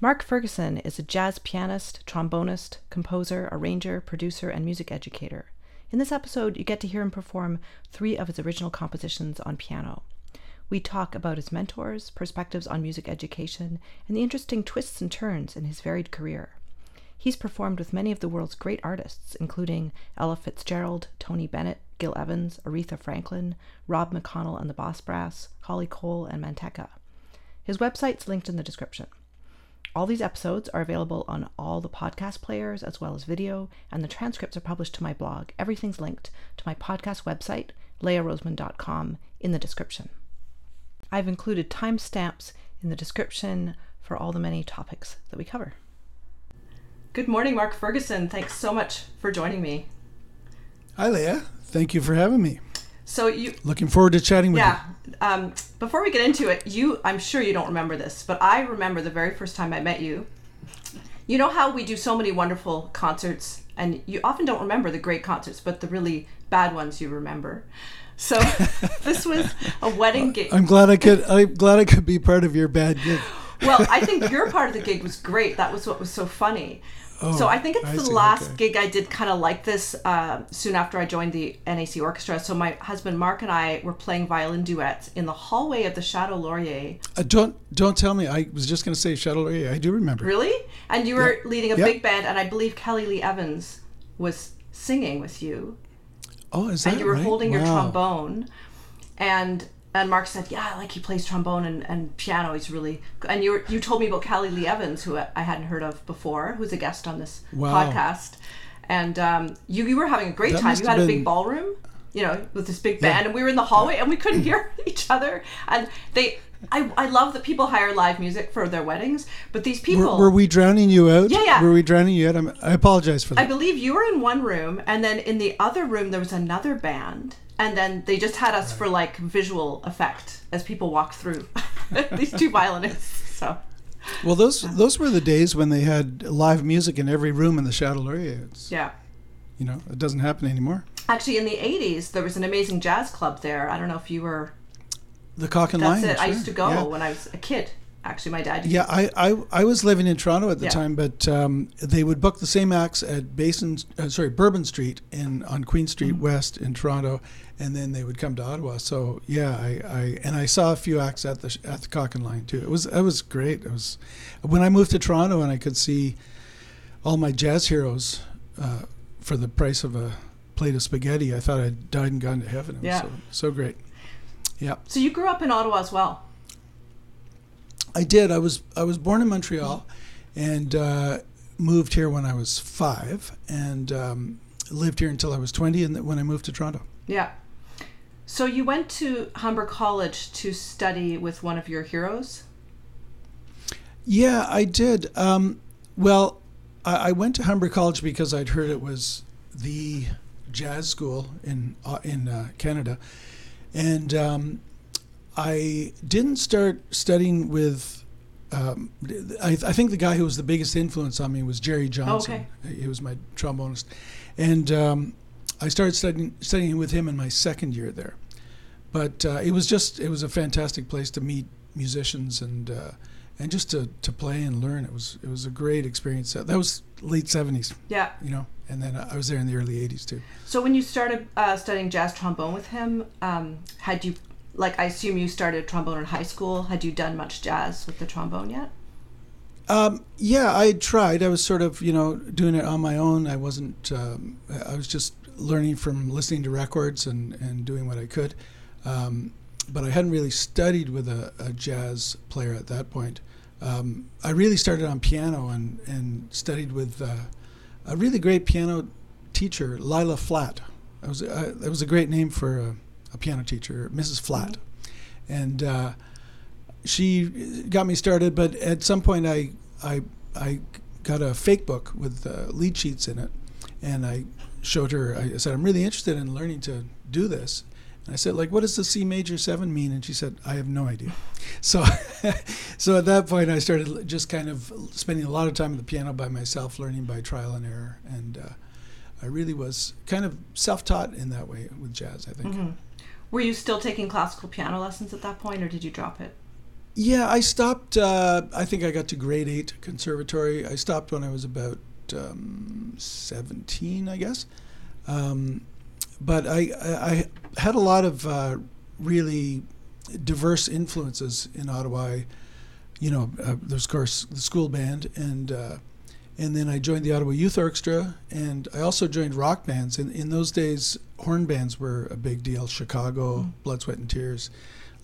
Mark Ferguson is a jazz pianist, trombonist, composer, arranger, producer, and music educator. In this episode, you get to hear him perform three of his original compositions on piano. We talk about his mentors, perspectives on music education, and the interesting twists and turns in his varied career. He's performed with many of the world's great artists, including Ella Fitzgerald, Tony Bennett, Gil Evans, Aretha Franklin, Rob McConnell and the Boss Brass, Holly Cole, and Manteca. His website's linked in the description. All these episodes are available on all the podcast players as well as video, and the transcripts are published to my blog. Everything's linked to my podcast website, leahroseman.com, in the description. I've included timestamps in the description for all the many topics that we cover. Good morning, Mark Ferguson. Thanks so much for joining me. Hi, Leah. Thank you for having me. So you looking forward to chatting with yeah, you. Yeah. Um, before we get into it, you I'm sure you don't remember this, but I remember the very first time I met you. You know how we do so many wonderful concerts, and you often don't remember the great concerts, but the really bad ones you remember. So this was a wedding gig. I'm glad I could. I'm glad I could be part of your bad gig. well, I think your part of the gig was great. That was what was so funny. Oh, so I think it's I the see, last okay. gig I did kind of like this uh, soon after I joined the NAC orchestra. So my husband Mark and I were playing violin duets in the hallway of the Chateau Laurier. Uh, don't don't tell me. I was just going to say Chateau Laurier. I do remember. Really? And you were yep. leading a yep. big band, and I believe Kelly Lee Evans was singing with you. Oh, is that right? And you were right? holding wow. your trombone, and and Mark said, "Yeah, like he plays trombone and, and piano. He's really." And you were, you told me about Kelly Lee Evans, who I hadn't heard of before, who's a guest on this wow. podcast. And um, you you were having a great that time. You had been... a big ballroom, you know, with this big band, yeah. and we were in the hallway, and we couldn't hear each other. And they, I, I love that people hire live music for their weddings, but these people were, were we drowning you out? Yeah, yeah. Were we drowning you out? I'm, i apologize for that. I believe you were in one room, and then in the other room there was another band and then they just had us right. for like visual effect as people walk through these two violinists. So. Well, those those were the days when they had live music in every room in the Chateau Laurier. It's, yeah. You know, it doesn't happen anymore. Actually, in the '80s, there was an amazing jazz club there. I don't know if you were. The Cock and Lion. That's it. Sure. I used to go yeah. when I was a kid actually my dad yeah I, I i was living in toronto at the yeah. time but um, they would book the same acts at basin uh, sorry bourbon street in on queen street mm-hmm. west in toronto and then they would come to ottawa. So yeah i, I and i saw a few acts at the at the cock and lion too. It was it was great. It was when i moved to toronto and i could see all my jazz heroes uh, for the price of a plate of spaghetti i thought i'd died and gone to heaven. It yeah. was so, so great. Yeah. So you grew up in ottawa as well I did. I was I was born in Montreal, and uh, moved here when I was five, and um, lived here until I was twenty, and when I moved to Toronto. Yeah. So you went to Humber College to study with one of your heroes. Yeah, I did. Um, well, I, I, went to Humber College because I'd heard it was the jazz school in uh, in uh, Canada, and um, I didn't start studying with. Um, I, I, think the guy who was the biggest influence on me was Jerry Johnson. okay. He was my trombonist, and um, I started studying studying with him in my second year there. But uh, it was just it was a fantastic place to meet musicians and uh, and just to, to play and learn. It was it was a great experience. That was late seventies. Yeah. You know, and then I was there in the early eighties too. So when you started uh, studying jazz trombone with him, um, had you like I assume you started trombone in high school. Had you done much jazz with the trombone yet? Um, yeah, I tried. I was sort of, you know, doing it on my own. I wasn't. Um, I was just learning from listening to records and, and doing what I could. Um, but I hadn't really studied with a, a jazz player at that point. Um, I really started on piano and, and studied with uh, a really great piano teacher, Lila Flatt. That was uh, that was a great name for a piano teacher, Mrs. Flatt, and uh, she got me started. But at some point, I I I got a fake book with uh, lead sheets in it, and I showed her. I said, "I'm really interested in learning to do this." And I said, "Like, what does the C major seven mean?" And she said, "I have no idea." So, so at that point, I started just kind of spending a lot of time at the piano by myself, learning by trial and error, and uh, I really was kind of self-taught in that way with jazz. I think. Mm-hmm. Were you still taking classical piano lessons at that point, or did you drop it? Yeah, I stopped. Uh, I think I got to grade eight conservatory. I stopped when I was about um, 17, I guess. Um, but I, I, had a lot of uh, really diverse influences in Ottawa. You know, uh, there's of course the school band, and uh, and then I joined the Ottawa Youth Orchestra, and I also joined rock bands. And in those days, horn bands were a big deal. Chicago, mm. Blood, Sweat, and Tears,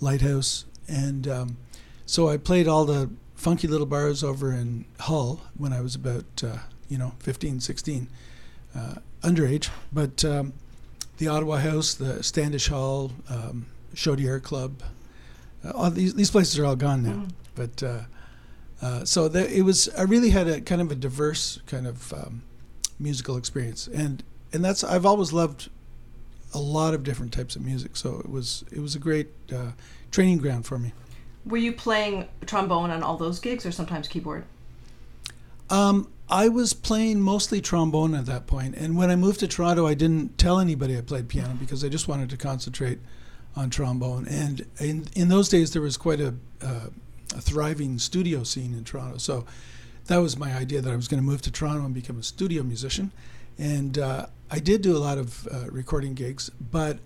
Lighthouse, and um, so I played all the funky little bars over in Hull when I was about, uh, you know, 15, 16, uh, underage. But um, the Ottawa House, the Standish Hall, um, Chaudière Club, uh, all these, these places are all gone now. Mm. But uh, so it was, I really had a kind of a diverse kind of um, musical experience. And, and that's, I've always loved a lot of different types of music. So it was, it was a great uh, training ground for me. Were you playing trombone on all those gigs or sometimes keyboard? Um, I was playing mostly trombone at that point, and when I moved to Toronto, I didn't tell anybody I played piano because I just wanted to concentrate on trombone. And in in those days, there was quite a, uh, a thriving studio scene in Toronto, so that was my idea that I was going to move to Toronto and become a studio musician. And uh, I did do a lot of uh, recording gigs, but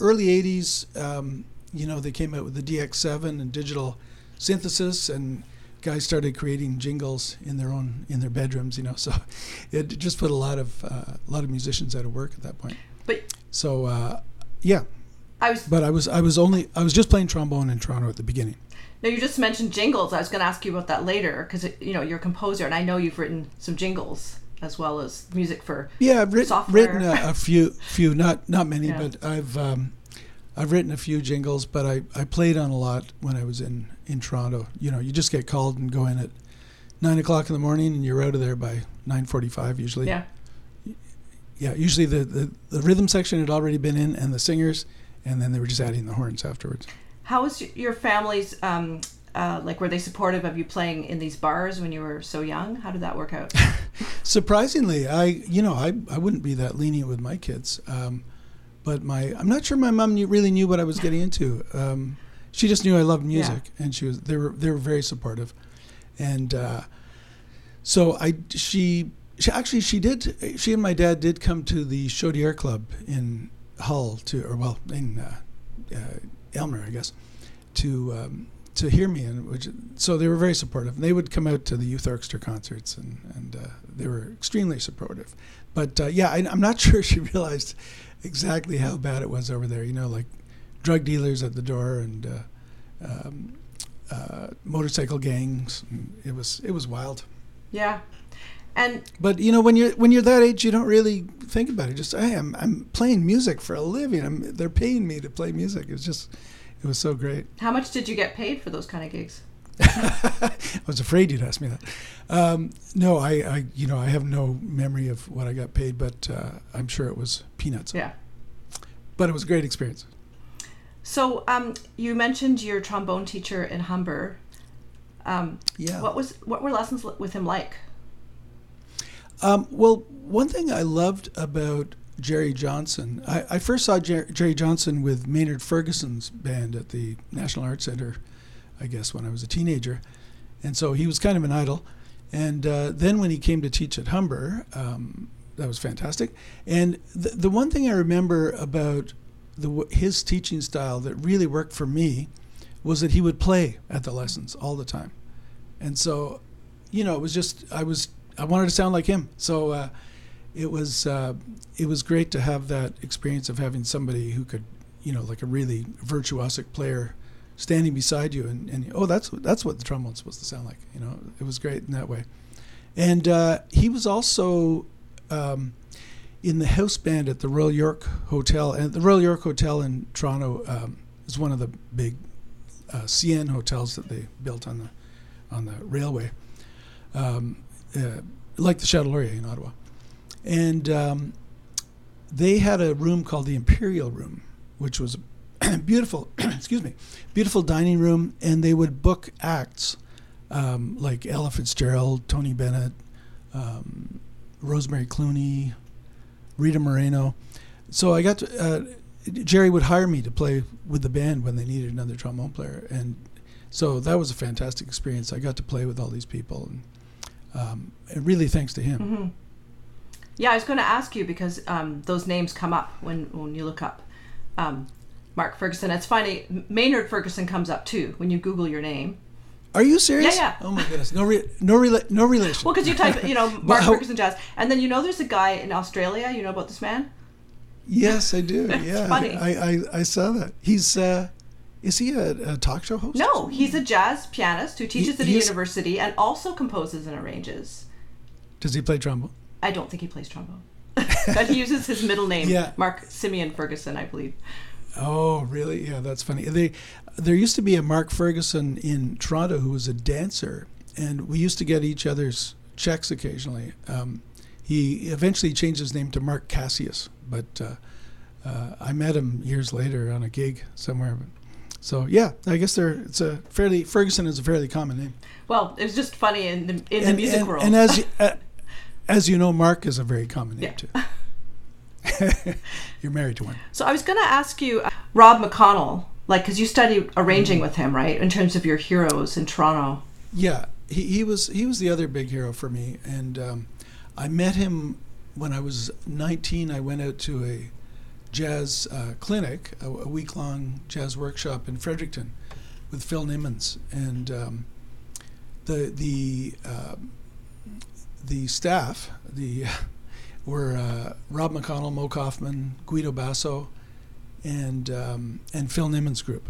early '80s, um, you know, they came out with the DX7 and digital synthesis, and guys started creating jingles in their own in their bedrooms. You know, so it just put a lot of uh, a lot of musicians out of work at that point. But so uh, yeah, I was. But I was I was only I was just playing trombone in Toronto at the beginning. Now you just mentioned jingles. I was going to ask you about that later because you know you're a composer, and I know you've written some jingles as well as music for yeah. I've written, written a, a, few few not not many, yeah. but I've um, I've written a few jingles, but I, I played on a lot when I was in, in Toronto. You know, you just get called and go in at nine o'clock in the morning, and you're out of there by nine forty-five usually. Yeah. Yeah, usually the, the, the rhythm section had already been in, and the singers, and then they were just adding the horns afterwards. How was your family's um, uh, like? Were they supportive of you playing in these bars when you were so young? How did that work out? Surprisingly, I you know I I wouldn't be that lenient with my kids. Um, but my I'm not sure my mom knew, really knew what I was getting into. Um, she just knew I loved music, yeah. and she was they were they were very supportive, and uh, so I she she actually she did she and my dad did come to the Chaudière Club in Hull to or well in uh, Aylmer I guess to um, to hear me and which so they were very supportive. They would come out to the youth orchestra concerts and and uh, they were extremely supportive. But uh, yeah, I, am not sure she realized exactly how bad it was over there. You know, like drug dealers at the door and uh, um, uh, motorcycle gangs. It was it was wild. Yeah, and but you know when you're when you're that age, you don't really think about it. Just hey, I'm I'm playing music for a living. I'm, they're paying me to play music. It's just it was so great. How much did you get paid for those kind of gigs? I was afraid you'd ask me that. Um, no, I, I, you know, I have no memory of what I got paid, but uh, I'm sure it was peanuts. Yeah. But it was a great experience. So, um, you mentioned your trombone teacher in Humber. Um, yeah. What was what were lessons with him like? Um, well, one thing I loved about Jerry Johnson, I, I first saw Jer- Jerry Johnson with Maynard Ferguson's band at the National Arts Center I guess, when I was a teenager. And so he was kind of an idol. And uh, then when he came to teach at Humber, um, that was fantastic. And the, the one thing I remember about the, his teaching style that really worked for me was that he would play at the lessons all the time. And so, you know, it was just, I was, I wanted to sound like him. So uh, it was, uh, it was great to have that experience of having somebody who could, you know, like a really virtuosic player standing beside you and, and oh that's that's what the trombone's supposed to sound like you know? It was great in that way. And uh, he was also um, in the house band at the Royal York Hotel and the Royal York Hotel in Toronto um, is one of the big uh, CN hotels that they built on the on the railway. Um, uh, like the Chateau Laurier in Ottawa and um, they had a room called the Imperial Room which was beautiful, excuse me, beautiful dining room, and they would book acts um, like Ella Fitzgerald, Tony Bennett, um, Rosemary Clooney, Rita Moreno. So I got to, uh, Jerry would hire me to play with the band when they needed another trombone player, and So that was a fantastic experience. I got to play with all these people, and, um, really thanks to him. Mm-hmm. Yeah, I was going to ask you because um, those names come up when when you look up um, Mark Ferguson. It's funny, Maynard Ferguson comes up too when you Google your name. Are you serious? Yeah, yeah. Oh my goodness, no, re- no, no relation. Well, because you type, you know, Mark Ferguson jazz, and then you know there's a guy in Australia. You know about this man? yes, I do. yeah, funny. I, I, I saw that. He's uh, is he a, a talk show host? No, he's a jazz pianist who teaches He- at a university and also composes and arranges. Does he play trombone? I don't think he plays trombone, but he uses his middle name, Yeah. Mark Simeon Ferguson, I believe. Oh, really? Yeah, that's funny. They, there used to be a Mark Ferguson in Toronto who was a dancer, and we used to get each other's checks occasionally. Um, he eventually changed his name to Mark Cassius, but uh, uh, I met him years later on a gig somewhere. But, so yeah, I guess there it's a fairly Ferguson is a fairly common name. Well, it was just funny in the in the music and, world. and as you, uh, as you know, Mark is a very common name Yeah. too. You're married to one. So I was going to ask you, uh, Rob McConnell, like, because you study arranging Mm-hmm. with him, right? In terms of your heroes in Toronto. Yeah, he, he was he was the other big hero for me, and um, I met him when I was 19. I went out to a jazz uh, clinic, a, a week long jazz workshop in Fredericton, with Phil Nimmons, and um, the the uh, the staff the were uh, Rob McConnell, Moe Koffman, Guido Basso, and um, and Phil Nimmons group.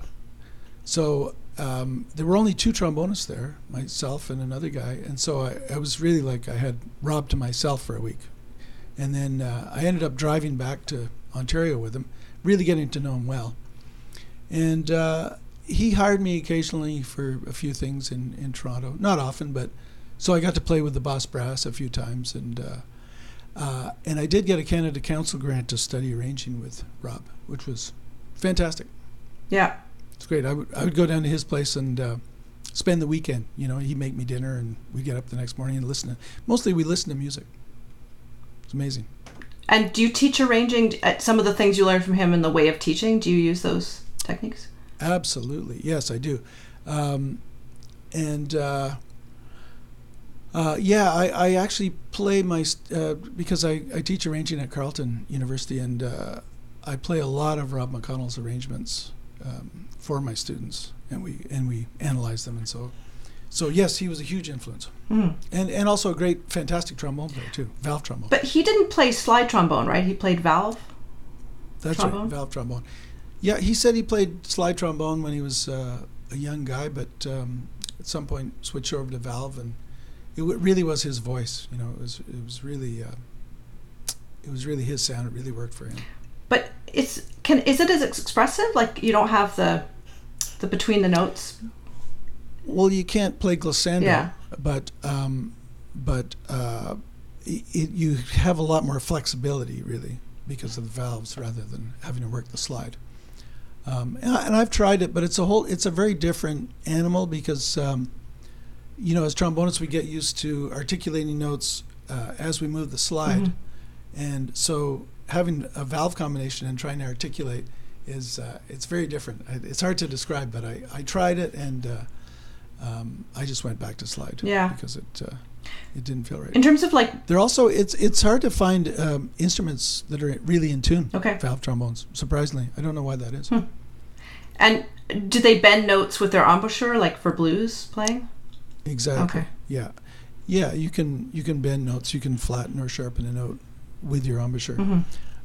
So um, there were only two trombonists there, myself and another guy, and so I, I was really like I had Rob to myself for a week, and then uh, I ended up driving back to Ontario with him, really getting to know him well, and uh, he hired me occasionally for a few things in in Toronto, not often, but so I got to play with the Boss Brass a few times, and uh, uh, and I did get a Canada Council grant to study arranging with Rob, which was fantastic. Yeah. It's great. I would I would go down to his place and uh, spend the weekend. You know, he'd make me dinner, and we'd get up the next morning and listen. To, mostly, we listen to music. It's amazing. And do you teach arranging at some of the things you learned from him in the way of teaching? Do you use those techniques? Absolutely, yes, I do. Um, and uh, uh, yeah, I, I actually play my uh, because I, I teach arranging at Carleton University, and uh, I play a lot of Rob McConnell's arrangements um, for my students, and we and we analyze them, and so so yes, he was a huge influence, Mm. and and also a great, fantastic trombone player too, valve trombone. But he didn't play slide trombone, right? He played valve. That's trombone? right, valve trombone. Yeah, he said he played slide trombone when he was uh, a young guy, but um, at some point switched over to valve, and it w- really was his voice. You know, it was it was really uh, it was really his sound. It really worked for him. But it's can is it as expressive? Like you don't have the the between the notes. Well, you can't play glissando, Yeah. but um, but uh, it, you have a lot more flexibility, really, because of the valves, rather than having to work the slide. Um, and, I, and I've tried it, but it's a whole it's a very different animal because um, you know as trombonists we get used to articulating notes uh, as we move the slide, Mhm. and so having a valve combination and trying to articulate is uh, it's very different. It's hard to describe, but I, I tried it and uh, um, I just went back to slide Yeah. because it uh, it didn't feel right. In terms of like They're also it's it's hard to find um, instruments that are really in tune. Okay. Valve trombones, surprisingly, I don't know why that is. Hmm. and do they bend notes with their embouchure like for blues playing? Exactly. Okay. Yeah, yeah. You can you can bend notes. You can flatten or sharpen a note with your embouchure. hmm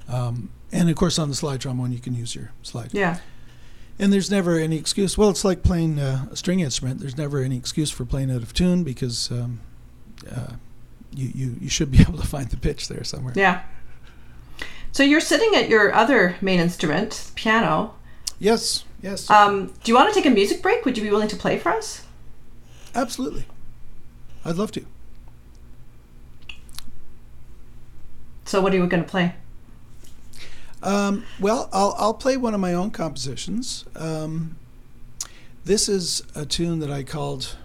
Um, and of course, on the slide trombone, you can use your slide. Yeah. And there's never any excuse. Well, it's like playing uh, a string instrument. There's never any excuse for playing out of tune because um, uh, you, you you should be able to find the pitch there somewhere. Yeah. So you're sitting at your other main instrument, piano. Yes, yes, Um, do you want to take a music break? Would you be willing to play for us? absolutely. I'd love to. So what are you going to play? Um, well, I'll I'll play one of my own compositions. Um, this is a tune that I called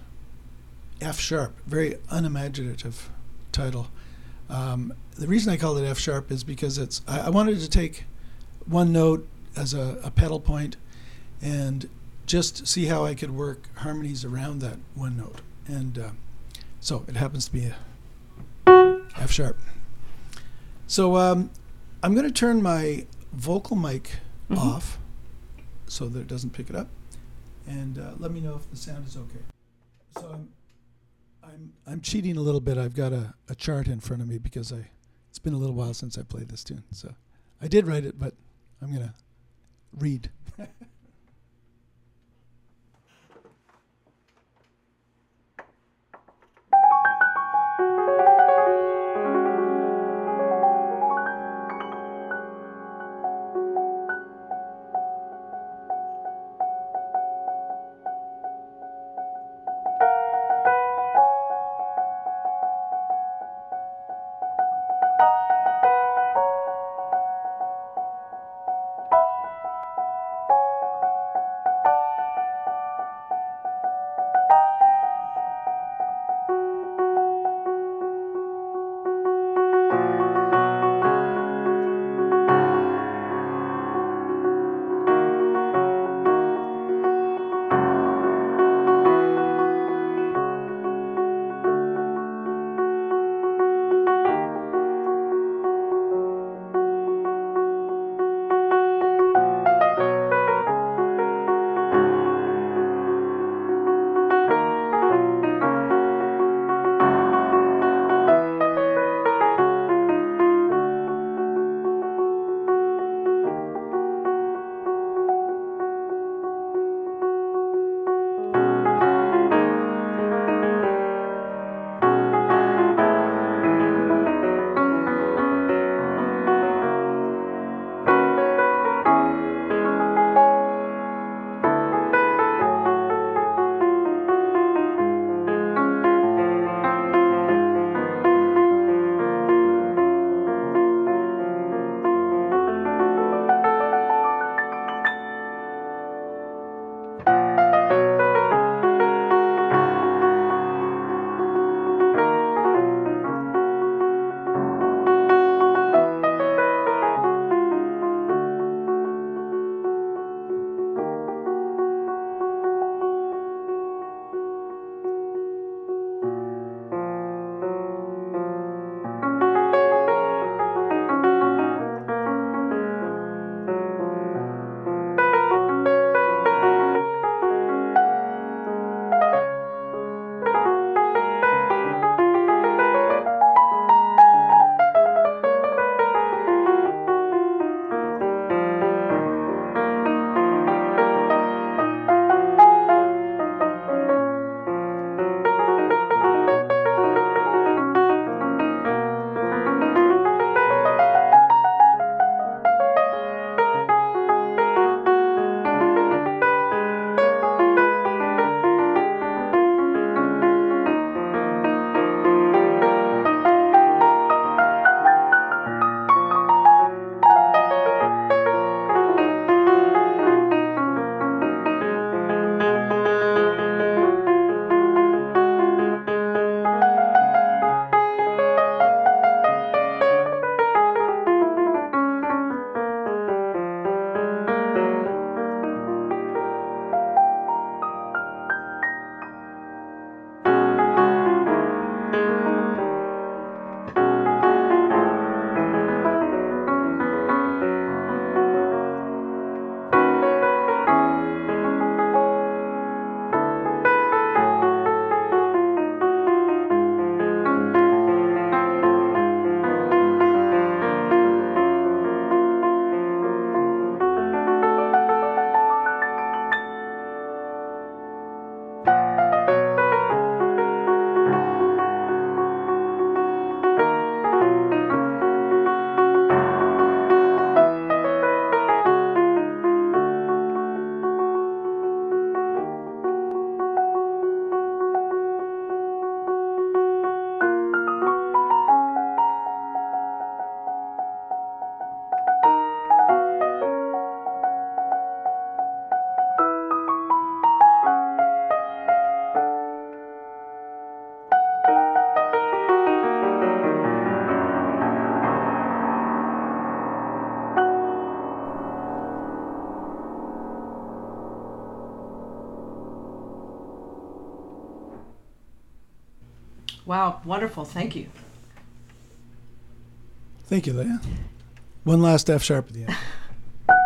F sharp. Very unimaginative title. Um, the reason I called it F sharp is because it's I, I wanted to take one note as a, a pedal point and just see how I could work harmonies around that one note. And uh, so it happens to be a F sharp. So um, I'm going to turn my vocal mic Mhm. off so that it doesn't pick it up, and uh, let me know if the sound is okay. So I'm I'm I'm cheating a little bit. I've got a, a chart in front of me because I it's been a little while since I played this tune. So I did write it, but I'm gonna read. Wow, wonderful. Thank you. Thank you, Leah. One last F sharp at the end.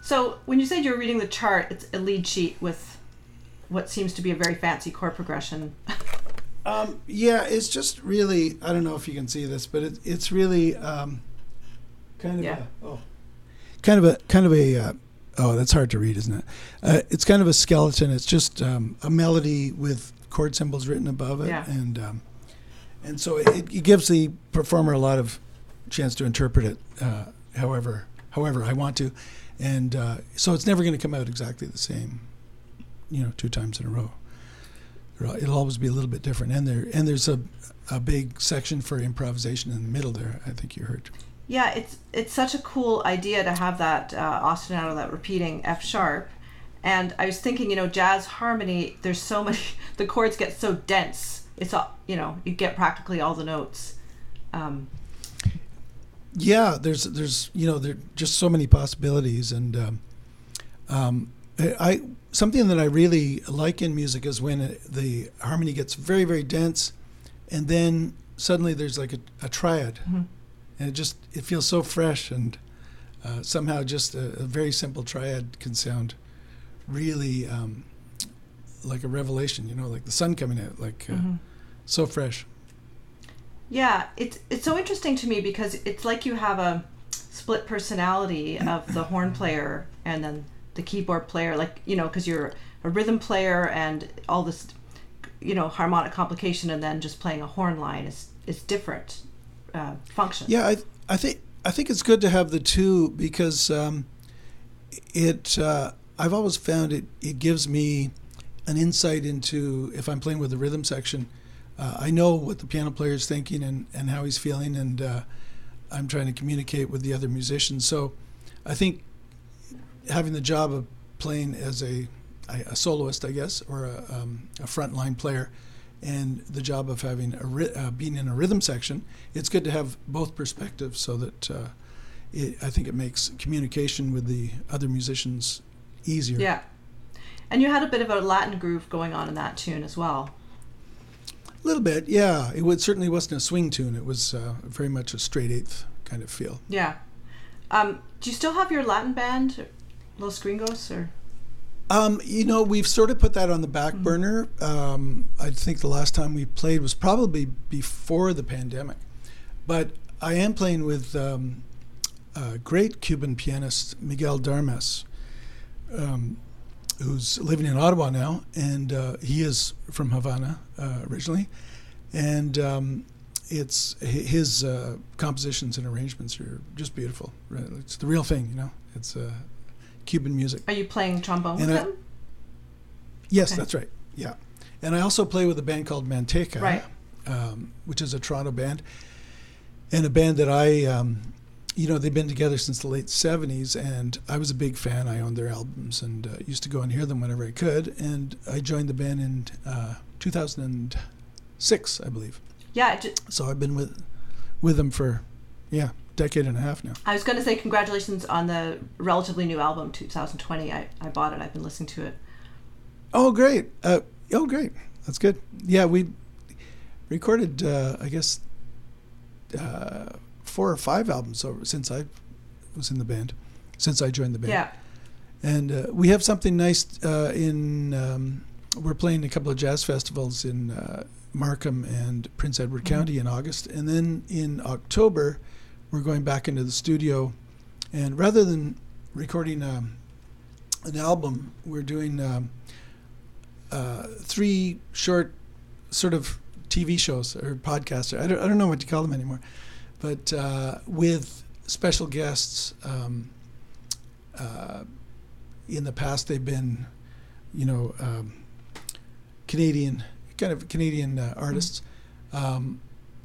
So, when you said you were reading the chart, it's a lead sheet with what seems to be a very fancy chord progression. Um, yeah, it's just really. I don't know if you can see this, but it, it's really um, kind of Yeah. a, oh, kind of a kind of a. Uh, oh, that's hard to read, isn't it? Uh, it's kind of a skeleton. It's just um, a melody with chord symbols written above it, Yeah. and um, and so it, it gives the performer a lot of chance to interpret it, uh, however however I want to, and uh, so it's never going to come out exactly the same, you know, two times in a row. It'll- always be a little bit different, and there and there's a a big section for improvisation in the middle there. I think you heard. Yeah, it's it's such a cool idea to have that uh, ostinato, that repeating F sharp. And I was thinking, you know, jazz harmony. There's so many. The chords get so dense. It's all you know. You get practically all the notes. Um, Yeah, there's there's you know there are just so many possibilities, and um, um, I, I something that I really like in music is when it, the harmony gets very very dense, and then suddenly there's like a, a triad, Mhm. and it just it feels so fresh, and uh, somehow just a, a very simple triad can sound really um, like a revelation, you know, like the sun coming out, like uh, mhm. so fresh. Yeah, it's it's so interesting to me because it's like you have a split personality of the horn player and then the keyboard player, like you know, because you're a rhythm player and all this, you know, harmonic complication, and then just playing a horn line is is different uh, function. Yeah, I I think I think it's good to have the two because um, it uh, I've always found it it gives me an insight into if I'm playing with the rhythm section. Uh, I know what the piano player is thinking and, and how he's feeling, and uh, I'm trying to communicate with the other musicians. So I think having the job of playing as a, a soloist, I guess, or a, um, a frontline player, and the job of having a ry- uh, being in a rhythm section, it's good to have both perspectives so that uh, it, I think it makes communication with the other musicians easier. Yeah. And you had a bit of a Latin groove going on in that tune as well. A little bit, yeah. It would, certainly wasn't a swing tune. It was uh, very much a straight eighth kind of feel. Yeah. Um, do you still have your Latin band, Los Gringos, or? Um, you know, we've sort of put that on the back burner. Um, I think the last time we played was probably before the pandemic. But I am playing with um, a great Cuban pianist, Miguel de Armas, um, who's living in Ottawa now, and uh, he is from Havana uh, originally. And um, it's his uh, compositions and arrangements are just beautiful. Right? It's the real thing, you know. It's uh, Cuban music. Are you playing trombone with And I- him? Yes, Okay. that's right. Yeah, and I also play with a band called Manteca, Right. um, which is a Toronto band, and a band that I, um, you know, they've been together since the late '70s, and I was a big fan. I owned their albums and uh, used to go and hear them whenever I could. And I joined the band in uh, 2006, I believe. Yeah, ju- So I've been with with them for, yeah, decade and a half now. I was going to say congratulations on the relatively new album, 2020. I, I bought it. I've been listening to it. Oh, great. Uh, oh, great. That's good. Yeah, we recorded, uh, I guess, uh, four or five albums over since I was in the band, since I joined the band. Yeah. And uh, we have something nice uh, in. Um, we're playing a couple of jazz festivals in uh, Markham and Prince Edward Mhm. County in August, and then in October, we're going back into the studio, and rather than recording um, an album, we're doing um, uh, three short, sort of TV shows or podcasts. I don't, I don't know what to call them anymore, but uh, with special guests. Um, uh, in the past, they've been, you know, um, Canadian, kind of Canadian uh, artists. Um,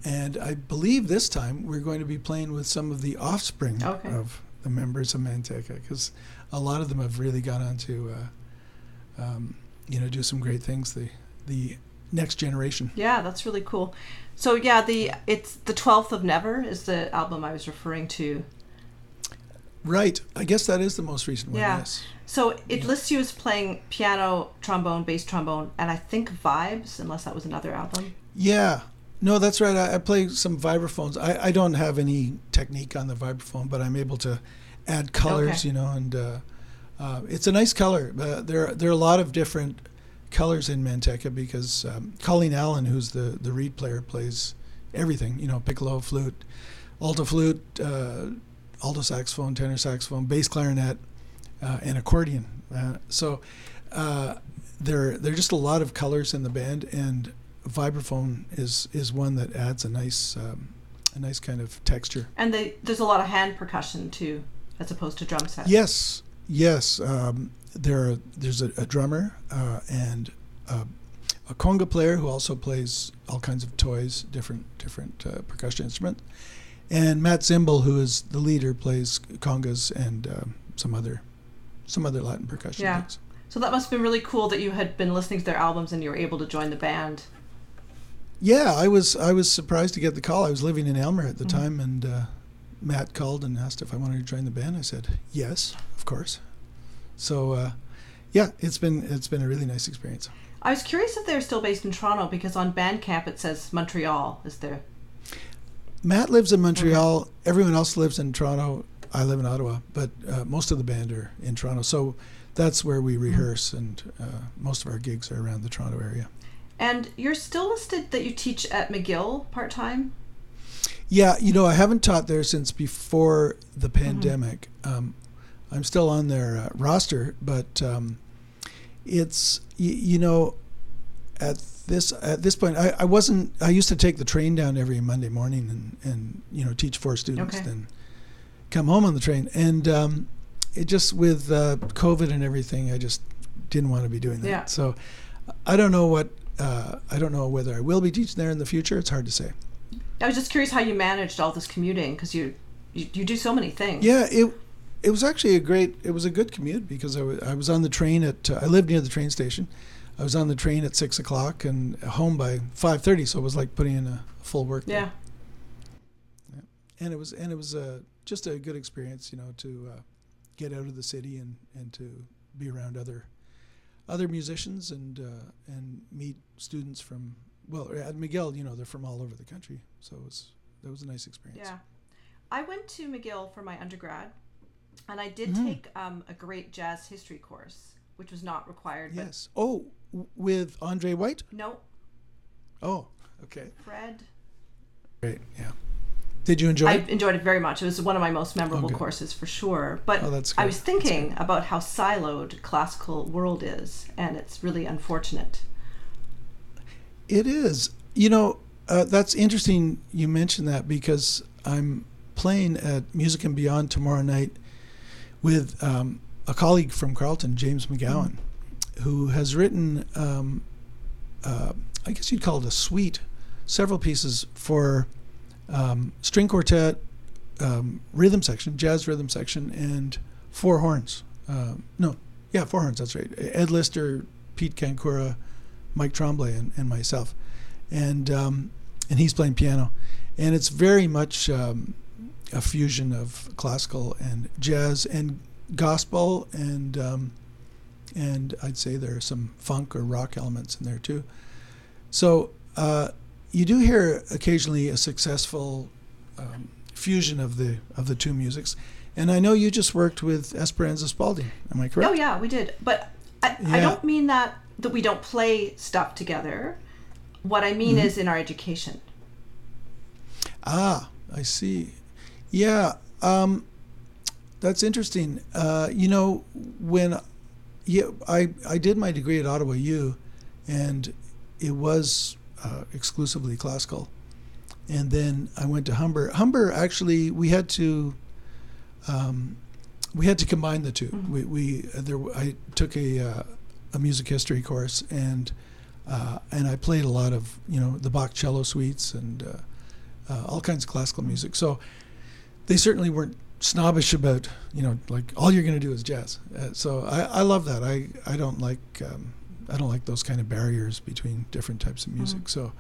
and I believe this time we're going to be playing with some of the offspring Okay. of the members of Manteca because a lot of them have really gone on to, uh, um, you know, do some great things. The the next generation. Yeah, that's really cool. So yeah, the it's the 12th of Never is the album I was referring to. Right. I guess that is the most recent one. Yeah. Yes. So it lists you as playing piano, trombone, bass trombone, and I think vibes, unless that was another album. Yeah. No, that's right. I, I play some vibraphones. I, I don't have any technique on the vibraphone, but I'm able to add colors, Okay. you know, and uh, uh, it's a nice color. Uh, there, there are a lot of different colors in Manteca because um, Colleen Allen, who's the, the reed player, plays everything, you know, piccolo, flute, alto flute, uh, alto saxophone, tenor saxophone, bass clarinet, uh, and accordion. Uh, so uh, there, there are just a lot of colors in the band, and vibraphone is is one that adds a nice um, a nice kind of texture. And they, there's a lot of hand percussion too, as opposed to drum sets. Yes, yes. Um, there are, there's a, a drummer uh, and a, a conga player who also plays all kinds of toys, different different uh, percussion instruments, and Matt Zimbel, who is the leader, plays congas and um, some other some other Latin percussion Yeah. things. So that must have been really cool that you had been listening to their albums and you were able to join the band. Yeah, I was I was surprised to get the call. I was living in Aylmer at the Mhm. time, and uh, Matt called and asked if I wanted to join the band. I said yes, of course. So uh, yeah, it's been it's been a really nice experience. I was curious if they're still based in Toronto because on Bandcamp it says Montreal is there. Matt lives in Montreal. Everyone else lives in Toronto. I live in Ottawa, but uh, most of the band are in Toronto. So that's where we rehearse, and uh, most of our gigs are around the Toronto area. And you're still listed that you teach at McGill part time. Yeah, you know, I haven't taught there since before the pandemic. Um, I'm still on their uh, roster, but um, it's y- you know, at this at this point, I, I wasn't. I used to take the train down every Monday morning and and you know teach four students, Okay. then come home on the train, and um, it just with uh, COVID and everything, I just didn't want to be doing that. Yeah. So I don't know what. Uh, I don't know whether I will be teaching there in the future. It's hard to say. I was just curious how you managed all this commuting because you, you you do so many things. Yeah, it it was actually a great. It was a good commute because I wa- I was on the train at. Uh, I lived near the train station. I was on the train at six o'clock and home by five thirty. So it was like putting in a full work day. Yeah. and it was and it was uh, just a good experience, you know, to uh, get out of the city and, and to be around other other musicians and uh, and meet students from well at McGill, you know, they're from all over the country, so it was that was a nice experience. Yeah. I went to McGill for my undergrad, and I did Mhm. take um, a great jazz history course, which was not required. Yes. Oh, with Andre White. No, Oh, okay. Fred. Great. Yeah. Did you enjoy I it? enjoyed it very much. It was one of my most memorable good. courses for sure. But Oh, I was thinking about how siloed classical world is, and it's really unfortunate. It is. You know, uh, that's interesting you mentioned that because I'm playing at Music and Beyond tomorrow night with um, a colleague from Carleton, James McGowan, who has written, um, uh, I guess you'd call it a suite, several pieces for um, string quartet, um, rhythm section, jazz rhythm section, and four horns. Um no, yeah, four horns, that's right. Ed Lister, Pete Cancura, Mike Tremblay and, and myself, and um, and he's playing piano, and it's very much um, a fusion of classical and jazz and gospel and um, and I'd say there are some funk or rock elements in there too. So uh, you do hear occasionally a successful um, fusion of the of the two musics, and I know you just worked with Esperanza Spalding. Am I correct? Oh yeah, we did. But I, I don't mean that that we don't play stuff together. What I mean Mm-hmm. is in our education. Ah, I see. Yeah, um, that's interesting. Uh, you know, when yeah, I I did my degree at Ottawa U, and it was uh, exclusively classical, and then I went to Humber. Humber actually we had to. Um, we had to combine the 2 We, we there I took a uh, a music history course and uh, and I played a lot of you know the Bach cello suites and uh, uh, all kinds of classical music. So they certainly weren't snobbish about you know like all you're going to do is jazz. Uh, so I, I love that. I I don't like um, I don't like those kind of barriers between different types of music. So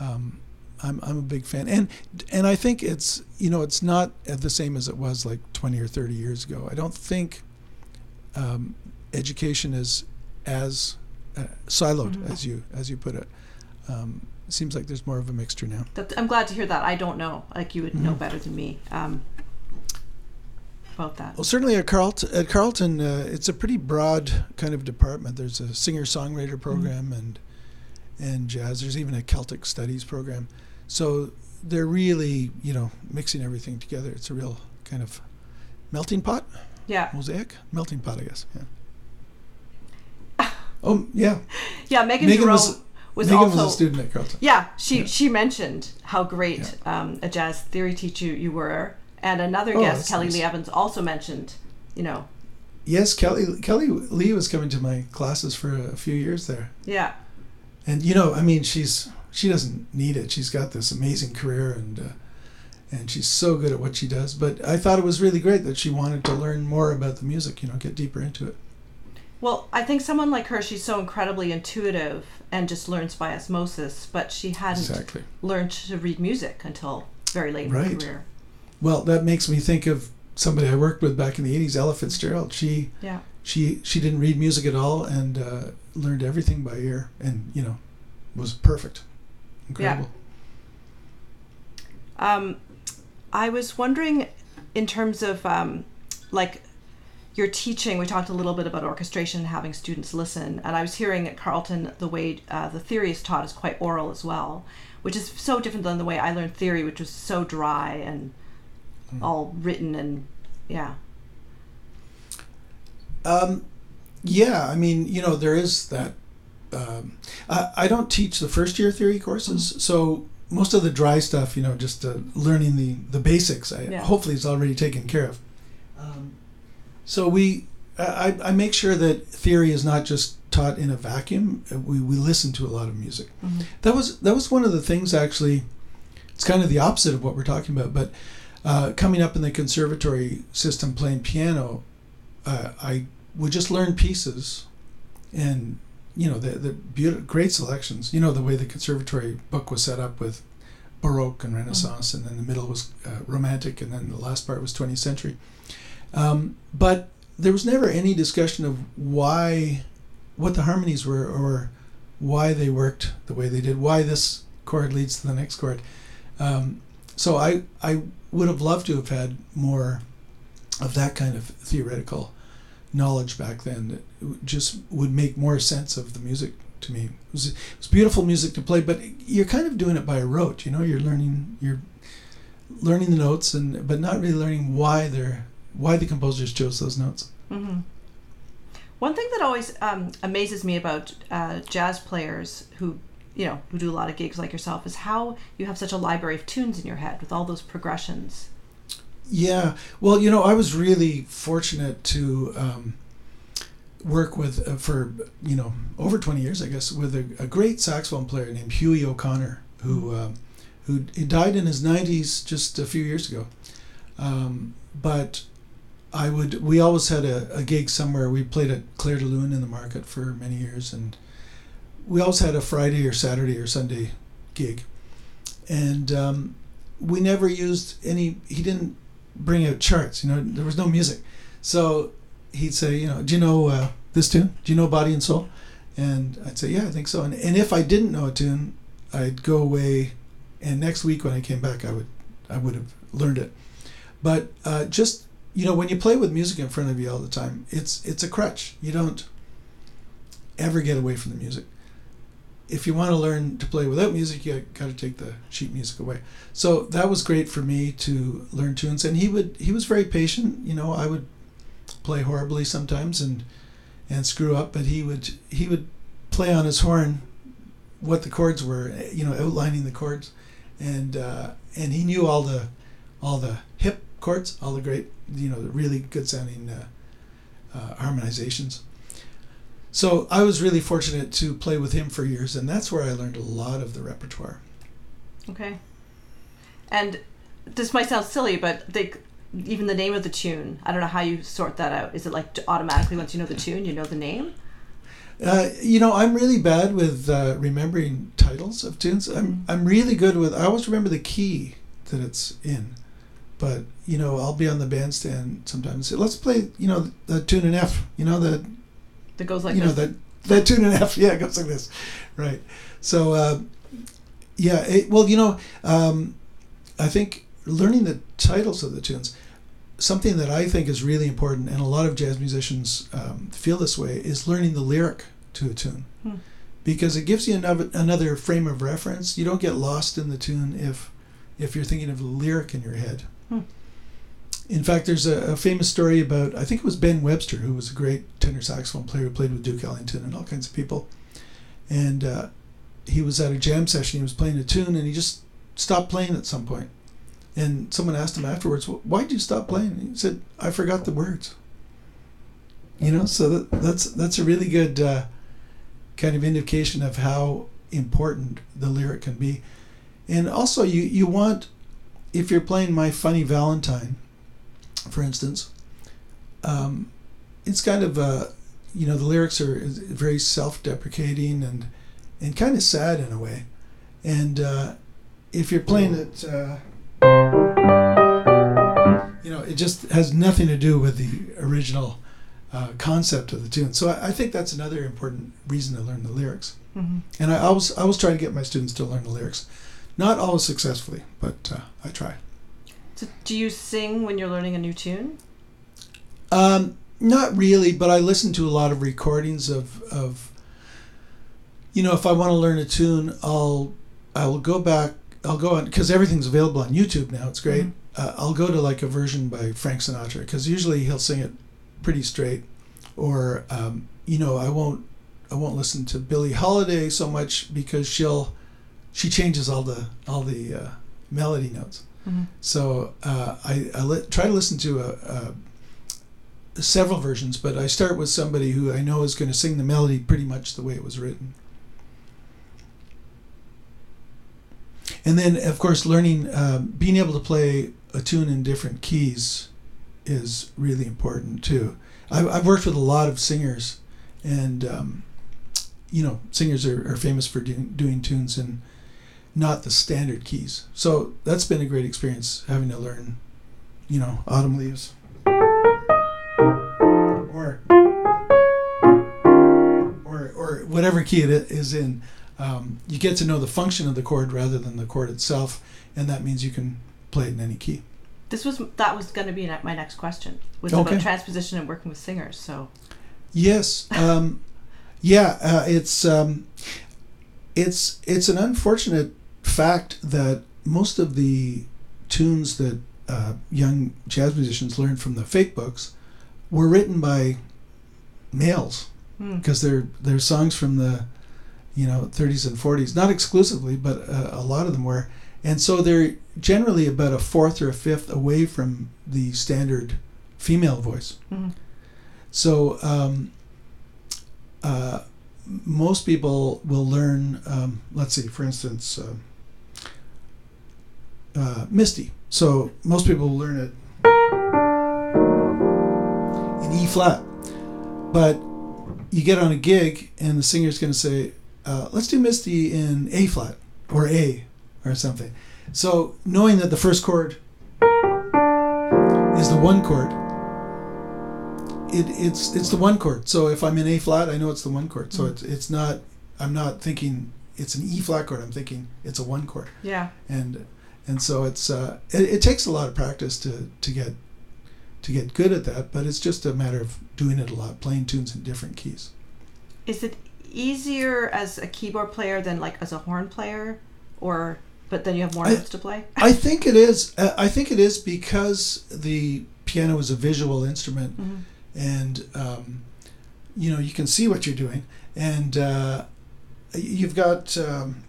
um, I'm I'm a big fan, and and I think it's you know it's not the same as it was like 20 or 30 years ago. I don't think um, education is as uh, siloed Mhm. as you as you put it. Um, it seems like there's more of a mixture now. I'm glad to hear that. I don't know. Like you would know Mhm. better than me um, about that. Well, certainly at Carleton, at Carleton, uh, it's a pretty broad kind of department. There's a singer-songwriter program and and jazz. There's even a Celtic studies program. So they're really, you know, mixing everything together. It's a real kind of melting pot, Yeah. mosaic, melting pot, I guess. Yeah. oh yeah, Yeah. Megan, Megan Jerome was- was, Megan also. was a student at Carleton. Yeah, she Yeah. she mentioned how great um, a jazz theory teacher you were, and another Oh, guest, Kelly nice. Lee Evans, also mentioned, you know, Yes, Kelly Kelly Lee was coming to my classes for a few years there. yeah, and you know, I mean, she's she doesn't need it. She's got this amazing career, and uh, and she's so good at what she does. But I thought it was really great that she wanted to learn more about the music. You know, get deeper into it. Well, I think someone like her, she's so incredibly intuitive and just learns by osmosis, but she hadn't Exactly. learned to read music until very late in her Right. career. Well, that makes me think of somebody I worked with back in the '80s, Ella Fitzgerald. She Yeah. she she didn't read music at all and uh, learned everything by ear, and you know, was perfect, incredible. Um, I was wondering, in terms of um, like your teaching, we talked a little bit about orchestration and having students listen, and I was hearing at Carleton the way uh, the theory is taught is quite oral as well, which is so different than the way I learned theory, which was so dry and all written and yeah. Um, yeah, I mean, you know, there is that. Um, I, I don't teach the first year theory courses, so most of the dry stuff, you know, just uh, learning the the basics, I, Yeah. hopefully is already taken care of. So we, I, I make sure that theory is not just taught in a vacuum. We, we listen to a lot of music. Mhm. That was that was one of the things actually. It's kind of the opposite of what we're talking about, but uh, coming up in the conservatory system playing piano, uh, I would just learn pieces, and you know the the beautiful, great selections. You know the way the conservatory book was set up with Baroque and Renaissance, and then the middle was uh, Romantic, and then the last part was 20th century. Um, but there was never any discussion of why, what the harmonies were, or why they worked the way they did, why this chord leads to the next chord. Um, so I I would have loved to have had more of that kind of theoretical knowledge back then that just would make more sense of the music to me. It was, it was beautiful music to play, but you're kind of doing it by rote. You know, you're learning you're learning the notes and but not really learning why they're why the composers chose those notes. hmm One thing that always um, amazes me about uh, jazz players who, you know, who do a lot of gigs like yourself is how you have such a library of tunes in your head with all those progressions. Yeah, well, you know, I was really fortunate to um, work with uh, for you know over twenty years, I guess, with a, a great saxophone player named Huey O'Connor, who um, who he died in his nineties just a few years ago. Um, but I would we always had a, a gig somewhere. We played at Claire de Lune in the market for many years, and we always had a Friday or Saturday or Sunday gig, and um, we never used any. He didn't bring out charts. You know, there was no music, so he'd say, you know, do you know uh, this tune? Do you know Body and Soul? And I'd say, yeah, I think so. And and if I didn't know a tune, I'd go away, and next week when I came back, I would I would have learned it. But uh, just you know, when you play with music in front of you all the time, it's it's a crutch. You don't ever get away from the music. If you want to learn to play without music, you got to take the sheet music away. So that was great for me to learn tunes, and he would he was very patient. You know, I would play horribly sometimes and and screw up, but he would he would play on his horn what the chords were, you know, outlining the chords, and uh, and he knew all the all the hip chords, all the great, you know, the really good sounding uh, uh, harmonizations. So I was really fortunate to play with him for years, and that's where I learned a lot of the repertoire. Okay. And this might sound silly, but they, even the name of the tune, I don't know how you sort that out. Is it like automatically once you know the tune, you know the name? Uh, you know, I'm really bad with uh, remembering titles of tunes. I'm I'm really good with. I always remember the key that it's in, but you know, I'll be on the bandstand sometimes. and say, Let's play, you know, the tune in F. You know that That goes like you know this. that that tune in F. Yeah, it goes like this, right? So uh, yeah, it, well, you know, um, I think learning the titles of the tunes, something that I think is really important, and a lot of jazz musicians um, feel this way, is learning the lyric to a tune, Hmm. because it gives you another another frame of reference. You don't get lost in the tune if if you're thinking of the lyric in your head. Hmm. In fact, there's a, a famous story about I think it was Ben Webster, who was a great tenor saxophone player who played with Duke Ellington and all kinds of people, and uh, he was at a jam session. He was playing a tune, and he just stopped playing at some point. And someone asked him afterwards, "Wh- "Why did you stop playing?" And he said, "I forgot the words." You know, so that, that's that's a really good uh, kind of indication of how important the lyric can be. And also, you you want if you're playing "My Funny Valentine," for instance, um, it's kind of uh, you know the lyrics are very self-deprecating and and kind of sad in a way. And uh, if you're playing it, uh, you know, it just has nothing to do with the original uh, concept of the tune. So I, I think that's another important reason to learn the lyrics. Mhm. And I always I always try to get my students to learn the lyrics, not always successfully, but uh, I try. So do you sing when you're learning a new tune? Um, not really, but I listen to a lot of recordings of, of you know, if I want to learn a tune, I'll I'll go back. I'll go on because everything's available on YouTube now. It's great. Mhm. Uh, I'll go to like a version by Frank Sinatra because usually he'll sing it pretty straight, or um, you know, I won't I won't listen to Billie Holiday so much because she'll she changes all the all the uh, melody notes. Mhm. So uh, I, I li- try to listen to a, a several versions, but I start with somebody who I know is going to sing the melody pretty much the way it was written. And then, of course, learning, um, being able to play a tune in different keys is really important too. I've, I've worked with a lot of singers, and um, you know, singers are, are famous for doing, doing tunes in not the standard keys. So that's been a great experience having to learn, you know, autumn leaves. Or, or, or whatever key it is in, um, you get to know the function of the chord rather than the chord itself, and that means you can play it in any key. This was that was going to be my next question. Was Okay. about transposition and working with singers. So Yes, um, yeah, uh, it's um, it's it's an unfortunate fact that most of the tunes that uh, young jazz musicians learned from the fake books were written by males hmm. because they're they're songs from the you know 30s and 40s, not exclusively, but uh, a lot of them were, and so they're generally about a fourth or a fifth away from the standard female voice. Mhm. So um, uh, most people will learn. Um, let's see, for instance, um uh, Misty. So most people learn it in E flat, but you get on a gig and the singer's going to say, uh, "Let's do Misty in A flat or A or something." So knowing that the first chord is the one chord it, it's it's the one chord. So if I'm in A flat, I know it's the one chord. So Mm. it's it's not. I'm not thinking it's an E flat chord. I'm thinking it's a one chord. yeah. And and so it's uh, it, it takes a lot of practice to to get to get good at that. But it's just a matter of doing it a lot, playing tunes in different keys. Is it easier as a keyboard player than like as a horn player, or but then you have more I- notes to play? I think it is. Uh, I think it is because the piano is a visual instrument. Mhm. and um, you know you can see what you're doing, and uh, you've got um,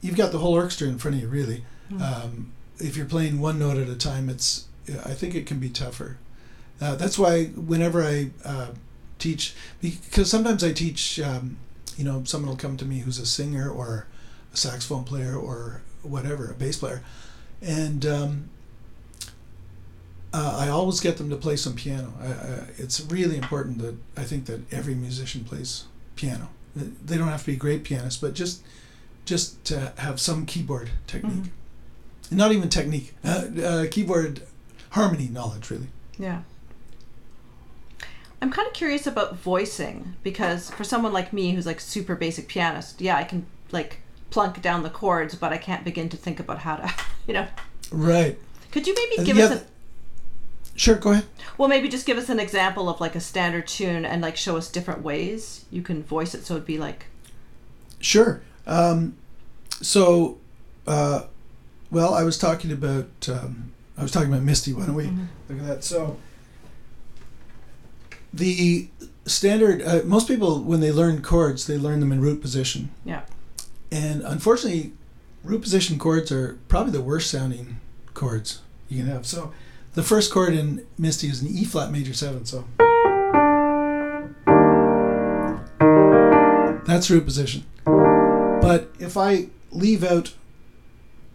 you've got the whole orchestra in front of you. Really, Mhm. um, if you're playing one note at a time, it's I think it can be tougher. Uh, that's why whenever I uh, teach, because sometimes I teach, um, you know, someone will come to me who's a singer or a saxophone player or whatever, a bass player, and um, uh, I always get them to play some piano. I, I, it's really important that I think that every musician plays piano. They don't have to be great pianists, but just just to have some keyboard technique. Not even technique, uh, uh, keyboard harmony knowledge, really. Yeah. I'm kind of curious about voicing because for someone like me who's like super basic pianist, yeah, I can like plunk down the chords, but I can't begin to think about how to, you know. Right. Could you maybe Uh, give yeah, us a Sure, go ahead. well, maybe just give us an example of like a standard tune and like show us different ways you can voice it so it'd be like Sure. Um, so, uh, well, I was talking about um, I was talking about Misty. Why don't we look at that? So, the standard uh, most people when they learn chords they learn them in root position, yeah. and unfortunately, root position chords are probably the worst sounding chords you can have. So, the first chord in Misty is an E flat major seven. So. That's root position. But if I leave out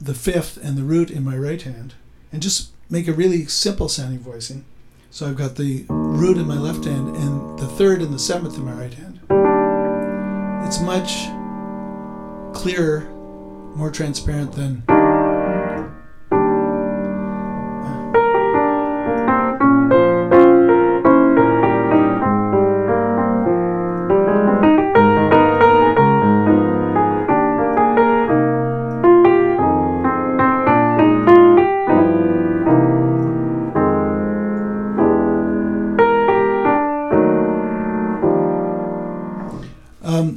the fifth and the root in my right hand and just make a really simple sounding voicing, so I've got the root in my left hand and the third and the seventh in my right hand, it's much clearer, more transparent than.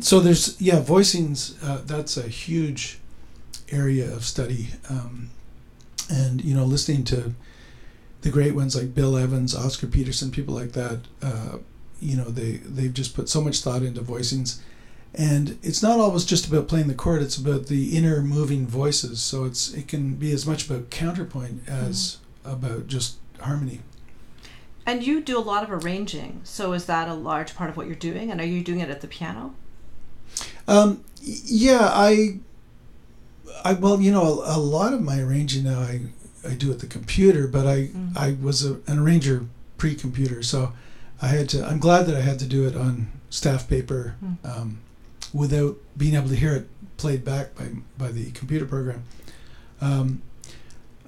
So there's yeah, voicings. Uh, that's a huge area of study, um, and you know, listening to the great ones like Bill Evans, Oscar Peterson, people like that. Uh, you know, they they've just put so much thought into voicings, and it's not always just about playing the chord. It's about the inner moving voices. So it's it can be as much about counterpoint as about just harmony. And you do a lot of arranging. So is that a large part of what you're doing and are you doing it at the piano? Um, yeah, I, I well, you know, a, a lot of my arranging now I, I do at the computer, but I Mhm. I was a, an arranger pre-computer, so I had to. I'm glad that I had to do it on staff paper, Mm. um, without being able to hear it played back by by the computer program. Um,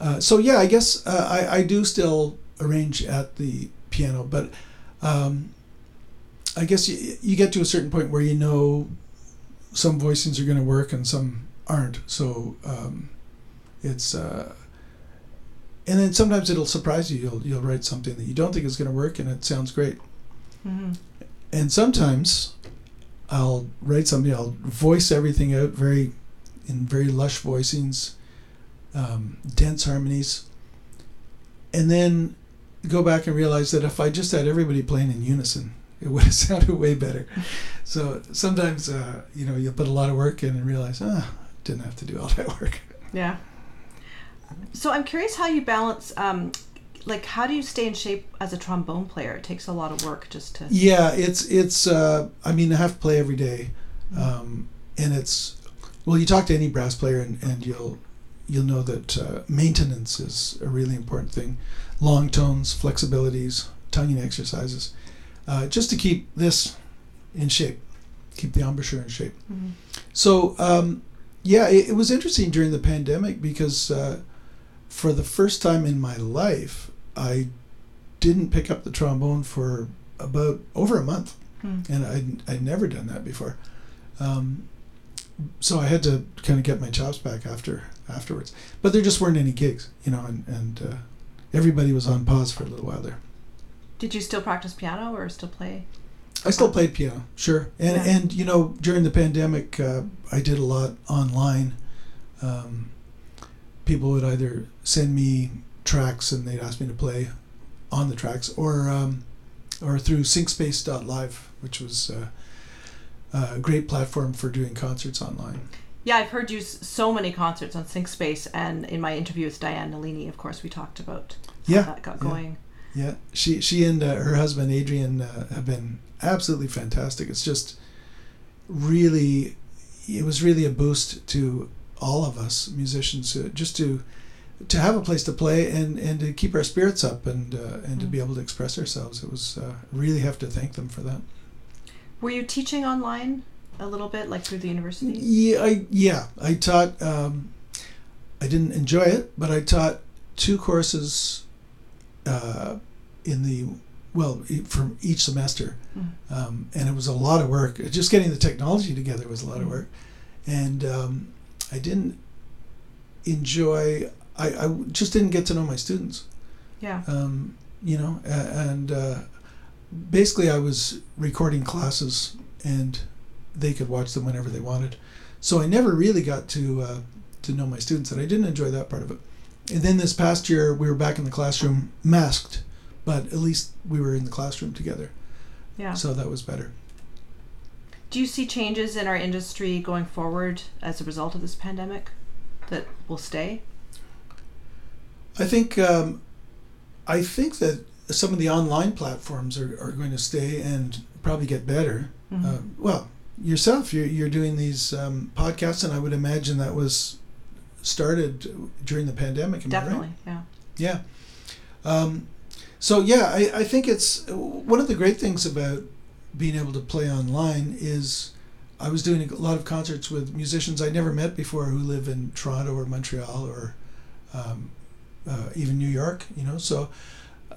uh, so yeah, I guess uh, I I do still arrange at the piano, but. Um, I guess you, you get to a certain point where you know some voicings are going to work and some aren't. So um, it's uh, and then sometimes it'll surprise you. You'll you'll write something that you don't think is going to work and it sounds great. Mm-hmm. And sometimes I'll write something. I'll voice everything out very in very lush voicings, um, dense harmonies, and then go back and realize that if I just had everybody playing in unison, it would have sounded way better. So sometimes, uh, you know, you'll put a lot of work in and realize, ah, didn't have to do all that work. Yeah. So I'm curious how you balance, um, like, how do you stay in shape as a trombone player? It takes a lot of work just to. Yeah, it's it's. Uh, I mean, I have to play every day, um, and it's. Well, you talk to any brass player, and, and you'll you'll know that uh, maintenance is a really important thing. Long tones, flexibilities, tonguing exercises, uh, just to keep this in shape, keep the embouchure in shape. Mhm. So um, yeah, it, it was interesting during the pandemic because uh, for the first time in my life, I didn't pick up the trombone for about over a month, Hmm. and I'd, I'd never done that before. Um, so I had to kind of get my chops back after afterwards. But there just weren't any gigs, you know, and, and uh, everybody was on pause for a little while there. Did you still practice piano or still play? I still played piano, sure, and Yeah. and you know during the pandemic, uh, I did a lot online. Um, people would either send me tracks and they'd ask me to play on the tracks, or um, or through SyncSpace.live, which was uh, a great platform for doing concerts online. Yeah, I've heard you so many concerts on SyncSpace, and in my interview with Diane Nalini, of course, we talked about how Yeah, that got yeah. going. Yeah, she she and uh, her husband Adrian uh, have been absolutely fantastic. It's just really, it was really a boost to all of us musicians, uh, just to to have a place to play and, and to keep our spirits up and uh, and to be able to express ourselves. It was uh, really have to thank them for that. Were you teaching online a little bit, like through the university? Yeah, I yeah I taught. Um, I didn't enjoy it, but I taught two courses uh, in the well from each semester, Mm. um, and it was a lot of work. Just getting the technology together was a lot of Mm. work, and um, I didn't enjoy. I, I just didn't get to know my students Yeah. um, you know, and uh, basically I was recording classes and they could watch them whenever they wanted. So I never really got to uh, to know my students, and I didn't enjoy that part of it. And then this past year, we were back in the classroom, masked, but at least we were in the classroom together, Yeah. so that was better. Do you see changes in our industry going forward as a result of this pandemic that will stay? I think um, I think that some of the online platforms are, are going to stay and probably get better. Mhm. Uh, well, yourself, you're, you're doing these um, podcasts, and I would imagine that was started during the pandemic. Am I right? Definitely. Yeah. Yeah. Um, so yeah, I, I think it's one of the great things about being able to play online is I was doing a lot of concerts with musicians I never met before who live in Toronto or Montreal or um, uh, even New York. You know, so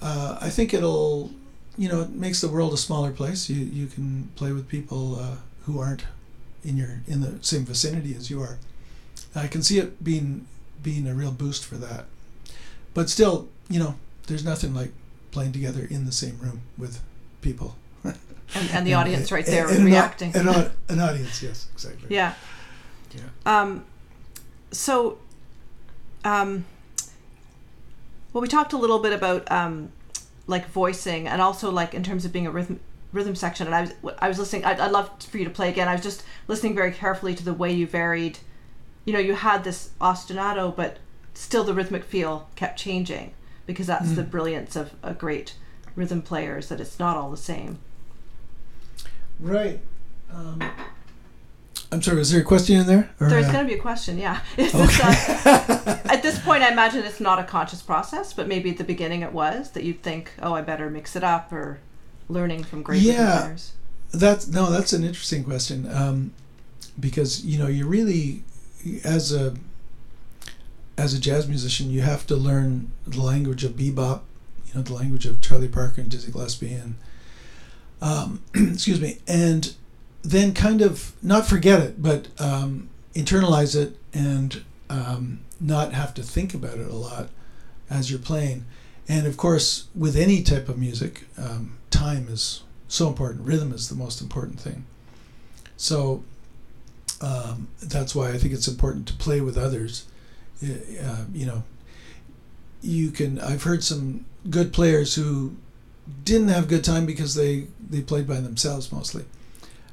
uh, I think it'll you know it makes the world a smaller place. You you can play with people uh, who aren't in your in the same vicinity as you are. I can see it being being a real boost for that but still, you know, there's nothing like playing together in the same room with people. And, and the audience right there and an reacting. An, au- an audience, yes, exactly. yeah. Yeah. Um, so, um, well, we talked a little bit about um, like voicing, and also like in terms of being a rhythm rhythm section. And I was I was listening. I'd, I'd love for you to play again. I was just listening very carefully to the way you varied. You know, you had this ostinato, but still the rhythmic feel kept changing because that's the Mm. brilliance of a great rhythm player is that it's not all the same. Right. Um, I'm sorry. Was there a question in there? Or, There's uh, going to be a question, yeah. Is this, uh, at this point, I imagine it's not a conscious process, but maybe at the beginning it was that you'd think, oh, I better mix it up or learning from great Yeah. players. That's no. That's an interesting question um, because you know you really as a as a jazz musician you have to learn the language of bebop, you know the language of Charlie Parker and Dizzy Gillespie and um, excuse me, and then kind of not forget it, but um, internalize it and um, not have to think about it a lot as you're playing. And of course, with any type of music, um, time is so important. Rhythm is the most important thing. So um, that's why I think it's important to play with others. Y- Uh, you know, you can. I've heard some good players who didn't have good time because they they played by themselves mostly.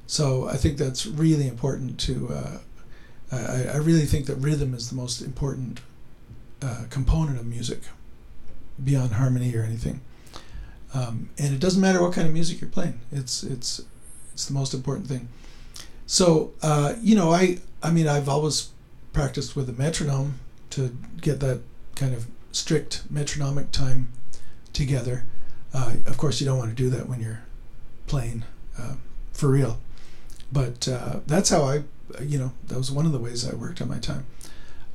So I think that's really important to. Uh, I, I really think that rhythm is the most important uh, component of music, beyond harmony or anything. Um, and it doesn't matter what kind of music you're playing. It's it's it's the most important thing. So uh, you know, I I mean, I've always practiced with a metronome to get that kind of strict metronomic time together. Uh, of course, you don't want to do that when you're playing uh, for real. But uh, that's how I, you know, that was one of the ways I worked on my time.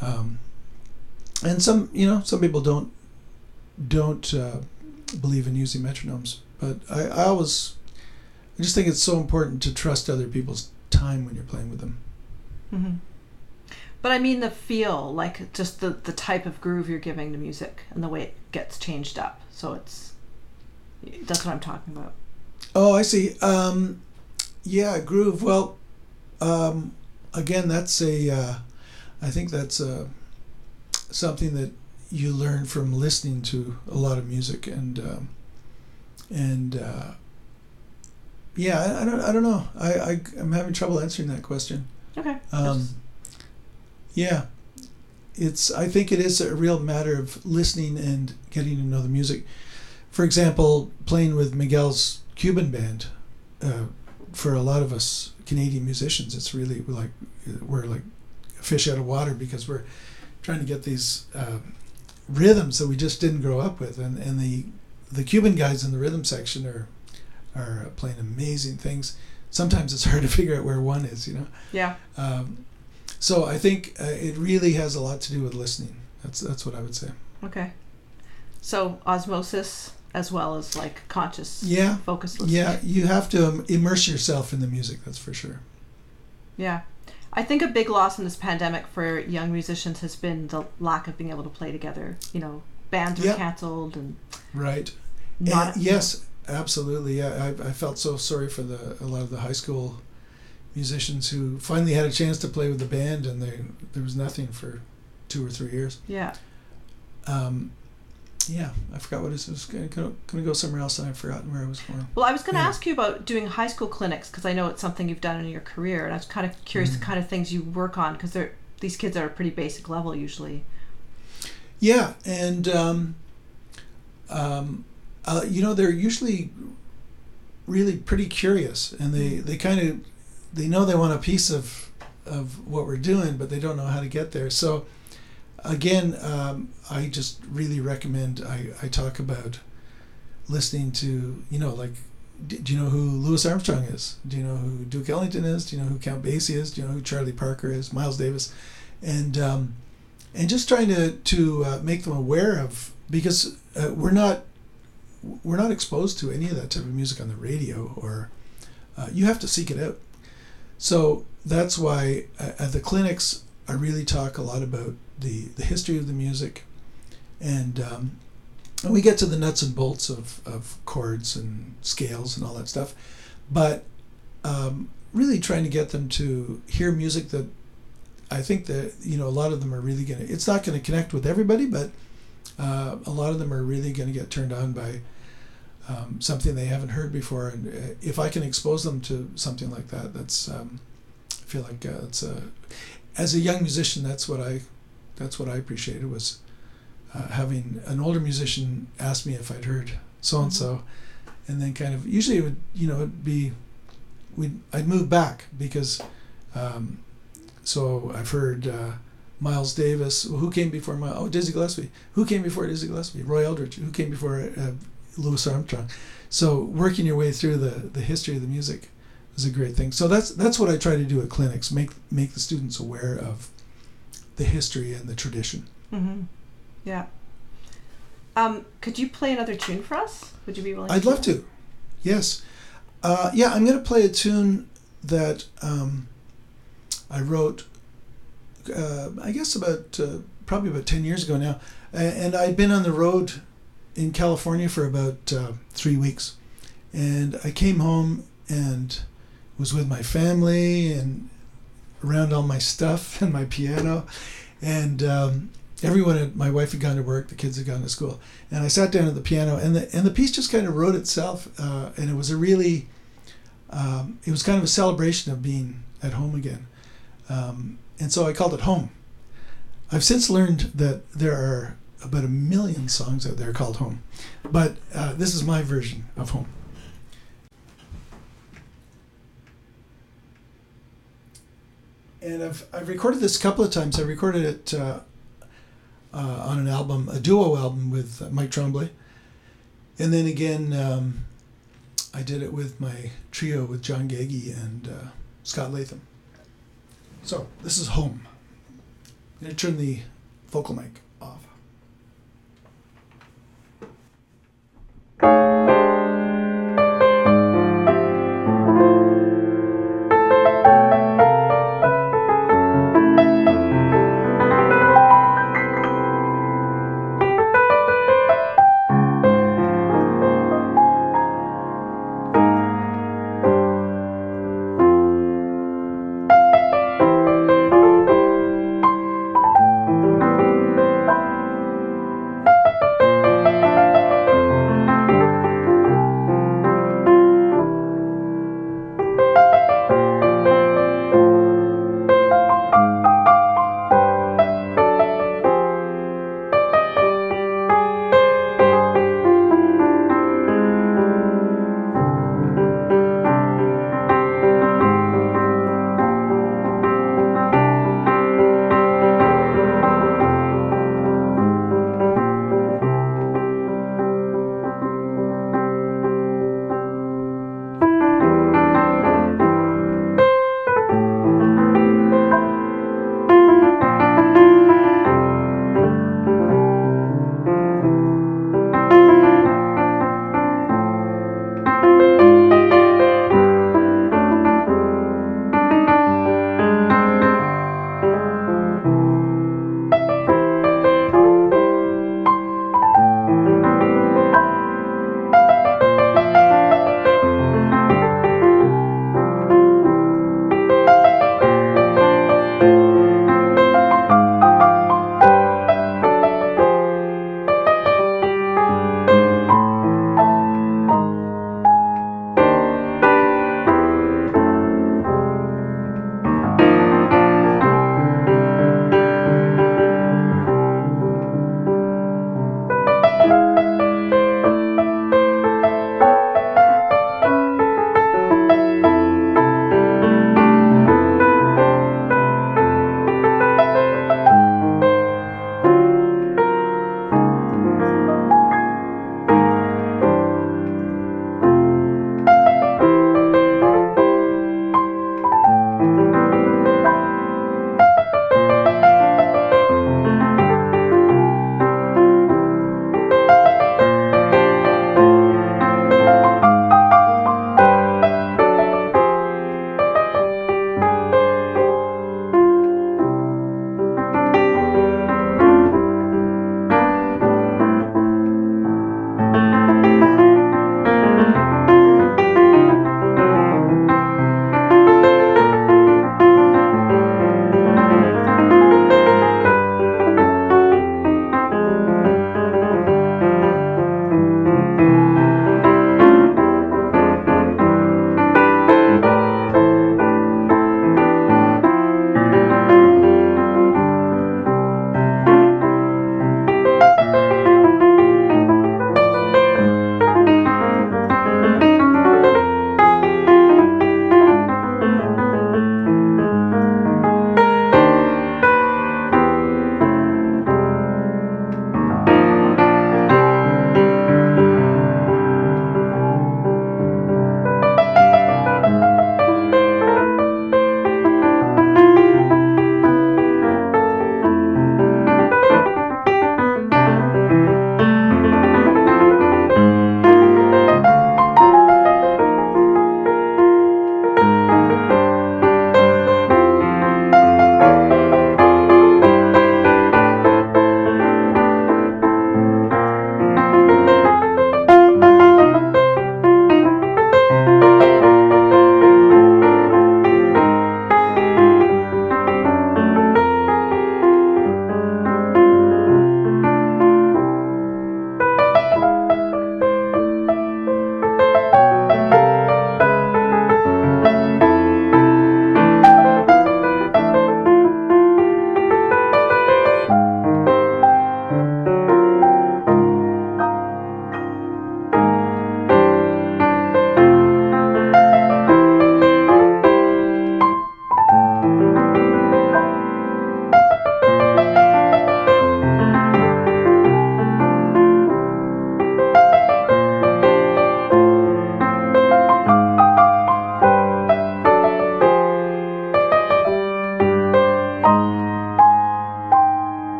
Um, and some, you know, some people don't don't uh, believe in using metronomes, but I, I always, I just think it's so important to trust other people's time when you're playing with them. hmm But I mean the feel, like just the, the type of groove you're giving the music and the way it gets changed up. So it's, that's what I'm talking about. Oh, I see. Um, yeah, groove. Well, um, again, that's a. Uh, I think that's a, something that you learn from listening to a lot of music and um, and uh, yeah, I, I don't. I don't know. I, I I'm having trouble answering that question. Okay. Yeah, it's. I think it is a real matter of listening and getting to know the music. For example, playing with Miguel's Cuban band. Uh, for a lot of us Canadian musicians, it's really like we're like fish out of water because we're trying to get these um, rhythms that we just didn't grow up with, and and the the Cuban guys in the rhythm section are are playing amazing things. Sometimes it's hard to figure out where one is, you know. yeah. Um, So I think uh, it really has a lot to do with listening. That's that's what I would say. Okay. So osmosis as well as like conscious, Yeah, focused listening. yeah. You have to um, immerse yourself in the music. That's for sure. Yeah. I think a big loss in this pandemic for young musicians has been the lack of being able to play together. You know, bands were Yeah. canceled and Right. not. And yes, absolutely. Yeah, I, I felt so sorry for the a lot of the high school musicians who finally had a chance to play with the band, and they there was nothing for two or three years. Yeah. Um, yeah, I forgot what it was. Going to going to go somewhere else, and I've forgotten where I was going. Well, I was going to Yeah. ask you about doing high school clinics because I know it's something you've done in your career, and I was kind of curious Mm. the kind of things you work on because they're these kids are a pretty basic level usually. Yeah, and um, um, uh, you know they're usually really pretty curious, and they they kind of they know they want a piece of of what we're doing, but they don't know how to get there. So again, um, I just really recommend I, I talk about listening to you know like d- do you know who Louis Armstrong is? Do you know who Duke Ellington is? Do you know who Count Basie is? Do you know who Charlie Parker is? Miles Davis, and um, and just trying to to uh, make them aware of because uh, we're not we're not exposed to any of that type of music on the radio or uh, you have to seek it out. So that's why uh, at the clinics I really talk a lot about the the history of the music, and um, and we get to the nuts and bolts of of chords and scales and all that stuff, but um, really trying to get them to hear music that I think that you know a lot of them are really gonna. It's not going to connect with everybody, but uh, a lot of them are really going to get turned on by um, something they haven't heard before. And uh, if I can expose them to something like that, that's um, I feel like uh, it's a as a young musician, that's what I that's what I appreciated was uh, having an older musician ask me if I'd heard so and so, and then kind of usually it would you know it'd be we I'd move back because. Um, so I've heard uh, Miles Davis. Who came before Miles? Oh, Dizzy Gillespie. Who came before Dizzy Gillespie? Roy Eldridge. Who came before uh, Louis Armstrong? So working your way through the, the history of the music is a great thing. So that's that's what I try to do at clinics. Make make the students aware of the history and the tradition. Mm-hmm. Yeah. Um, could you play another tune for us? Would you be willing? I'd to? love to. Yes. Uh, yeah, I'm going to play a tune that um, I wrote, uh, I guess about uh, probably about 10 years ago now. And I'd been on the road in California for about uh, three weeks. And I came home and was with my family and around all my stuff and my piano. And um, everyone, had, my wife had gone to work, the kids had gone to school and I sat down at the piano, and the and the piece just kind of wrote itself, uh, and it was a really, um, it was kind of a celebration of being at home again, um, and so I called it home. I've since learned that there are about a million songs out there called home, but uh, this is my version of home. And I've, I've recorded this a couple of times. I recorded it uh, uh, on an album, a duo album with Mike Tremblay. And then again, um, I did it with my trio with John Geggie and uh, Scott Latham. So this is home. I'm going to turn the vocal mic Thank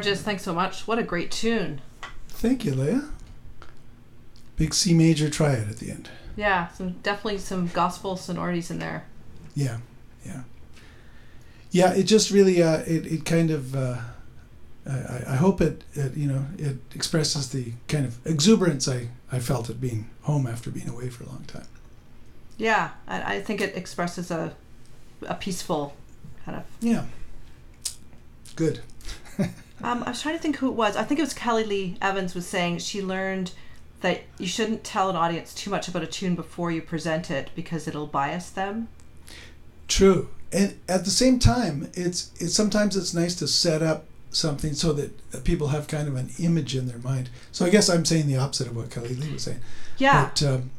Gorgeous. Thanks so much. What a great tune. Thank you, Leah. Big C major triad at the end. Yeah, some definitely some gospel sonorities in there. Yeah, yeah, yeah. It just really, uh, it it kind of, uh, I, I hope it, it, you know, it expresses the kind of exuberance I I felt at being home after being away for a long time. Yeah, I, I think it expresses a a peaceful kind of. Yeah. Good. um, I was trying to think who it was. I think it was Kelly Lee Evans was saying she learned that you shouldn't tell an audience too much about a tune before you present it because it'll bias them. True, and at the same time, it's it's sometimes it's nice to set up something so that people have kind of an image in their mind. So I guess I'm saying the opposite of what Kelly Lee was saying. Yeah. But, um,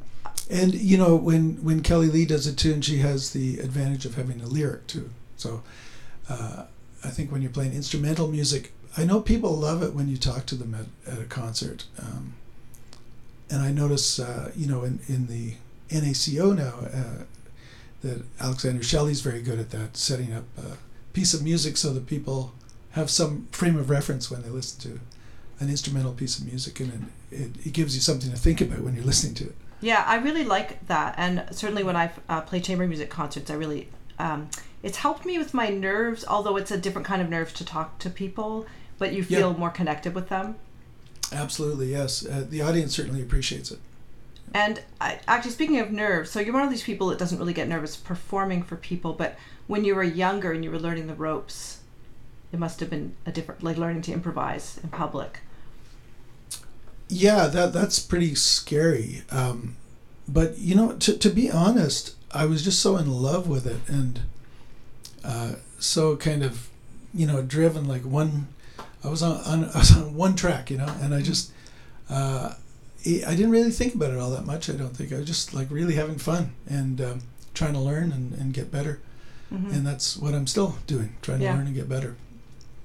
and you know when when Kelly Lee does a tune, she has the advantage of having a lyric too. So uh, I think when you're playing instrumental music, I know people love it when you talk to them at, at a concert. Um, and I notice, uh, you know, in, in the NACO now, uh, that Alexander Shelley's very good at that, setting up a piece of music so that people have some frame of reference when they listen to an instrumental piece of music, and it, it gives you something to think about when you're listening to it. Yeah, I really like that, and certainly when I uh, play chamber music concerts, I really um, it's helped me with my nerves. Although it's a different kind of nerves to talk to people, but you feel yeah. more connected with them. Absolutely, yes. Uh, the audience certainly appreciates it. And I, actually, speaking of nerves, so you're one of these people that doesn't really get nervous performing for people, but when you were younger and you were learning the ropes, it must have been a different, like learning to improvise in public. Yeah, that that's pretty scary. Um, but you know, to to be honest, I was just so in love with it and uh, so kind of, you know, driven like one I was on, on, I was on one track, you know, and I just uh, I didn't really think about it all that much. I don't think I was just like really having fun and um, trying to learn and, and get better, mm-hmm. and that's what I'm still doing, trying yeah. to learn and get better.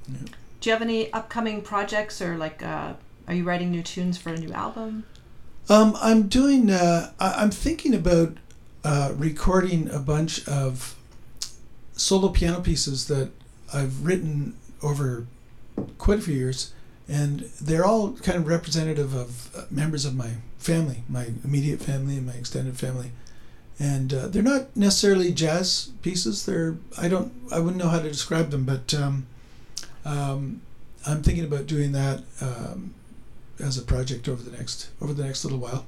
Yeah. Do you have any upcoming projects or like uh, are you writing new tunes for a new album? Um, I'm doing. Uh, I, am thinking about uh, recording a bunch of solo piano pieces that I've written over quite a few years, and they're all kind of representative of uh, members of my family, my immediate family and my extended family. And uh, they're not necessarily jazz pieces. They're I don't I wouldn't know how to describe them, but um, um, I'm thinking about doing that um, as a project over the next over the next little while.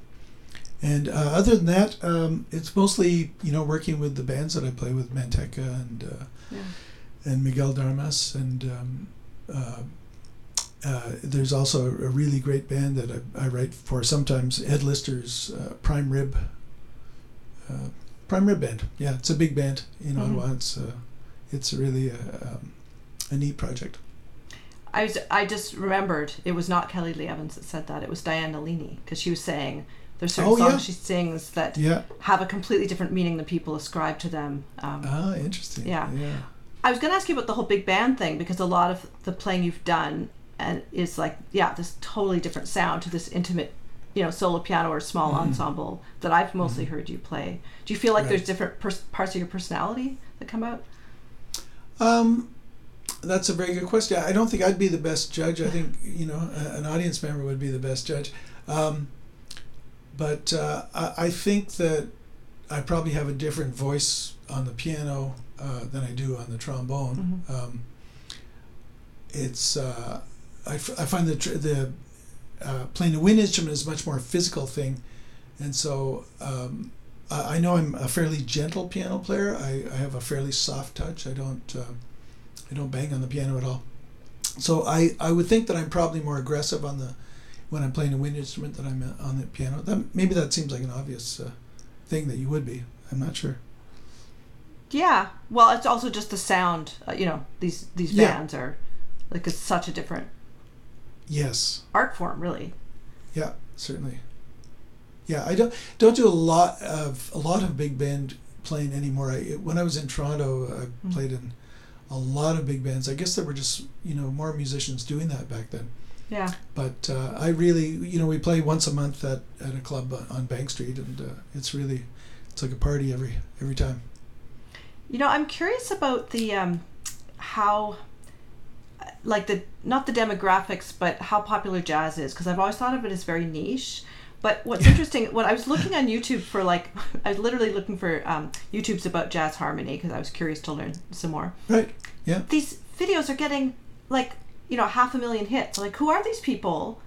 And uh, other than that, um, it's mostly you know working with the bands that I play with, Manteca and uh, yeah. and Miguel de Armas and um, uh, uh, there's also a really great band that I, I write for sometimes Ed Lister's uh, Prime Rib uh, Prime Rib Band. Yeah, it's a big band in mm-hmm. Ottawa. It's uh, it's really a, um, a neat project. I was I just remembered it was not Kelly Lee Evans that said that. It was Diane Nalini because she was saying there's certain oh, songs yeah. she sings that yeah. have a completely different meaning than people ascribe to them. Um, ah, interesting. Yeah. Yeah. I was going to ask you about the whole big band thing because a lot of the playing you've done and is like yeah this totally different sound to this intimate you know solo piano or small mm-hmm. ensemble that I've mostly mm-hmm. heard you play. Do you feel like right. there's different pers- parts of your personality that come out? Um, that's a very good question. I don't think I'd be the best judge. I think you know an audience member would be the best judge. Um, but uh, I, I think that I probably have a different voice on the piano uh, than I do on the trombone. Mm-hmm. Um, it's uh, I, f- I find that tr- the uh, playing a wind instrument is a much more physical thing, and so um, I, I, know I'm a fairly gentle piano player. I, I have a fairly soft touch. I don't uh, I don't bang on the piano at all. So I, I would think that I'm probably more aggressive on the when I'm playing a wind instrument than I'm uh, on the piano. That maybe that seems like an obvious uh, thing that you would be. I'm not sure. Yeah. Well, it's also just the sound. Uh, you know, these these yeah. bands are like it's such a different. Yes. Art form, really. Yeah, certainly. Yeah, I don't don't do a lot of a lot of big band playing anymore. I when I was in Toronto, I mm-hmm. played in a lot of big bands. I guess there were just you know more musicians doing that back then. Yeah. But uh, I really, you know, we play once a month at, at a club on Bank Street, and uh, it's really, it's like a party every every time. You know, I'm curious about the um, how like the not the demographics, but how popular jazz is because I've always thought of it as very niche. But what's interesting, when I was looking on YouTube for like, I was literally looking for um, YouTube's about jazz harmony because I was curious to learn some more. Right. Yeah. These videos are getting like you know half a million hits. Like, who are these people?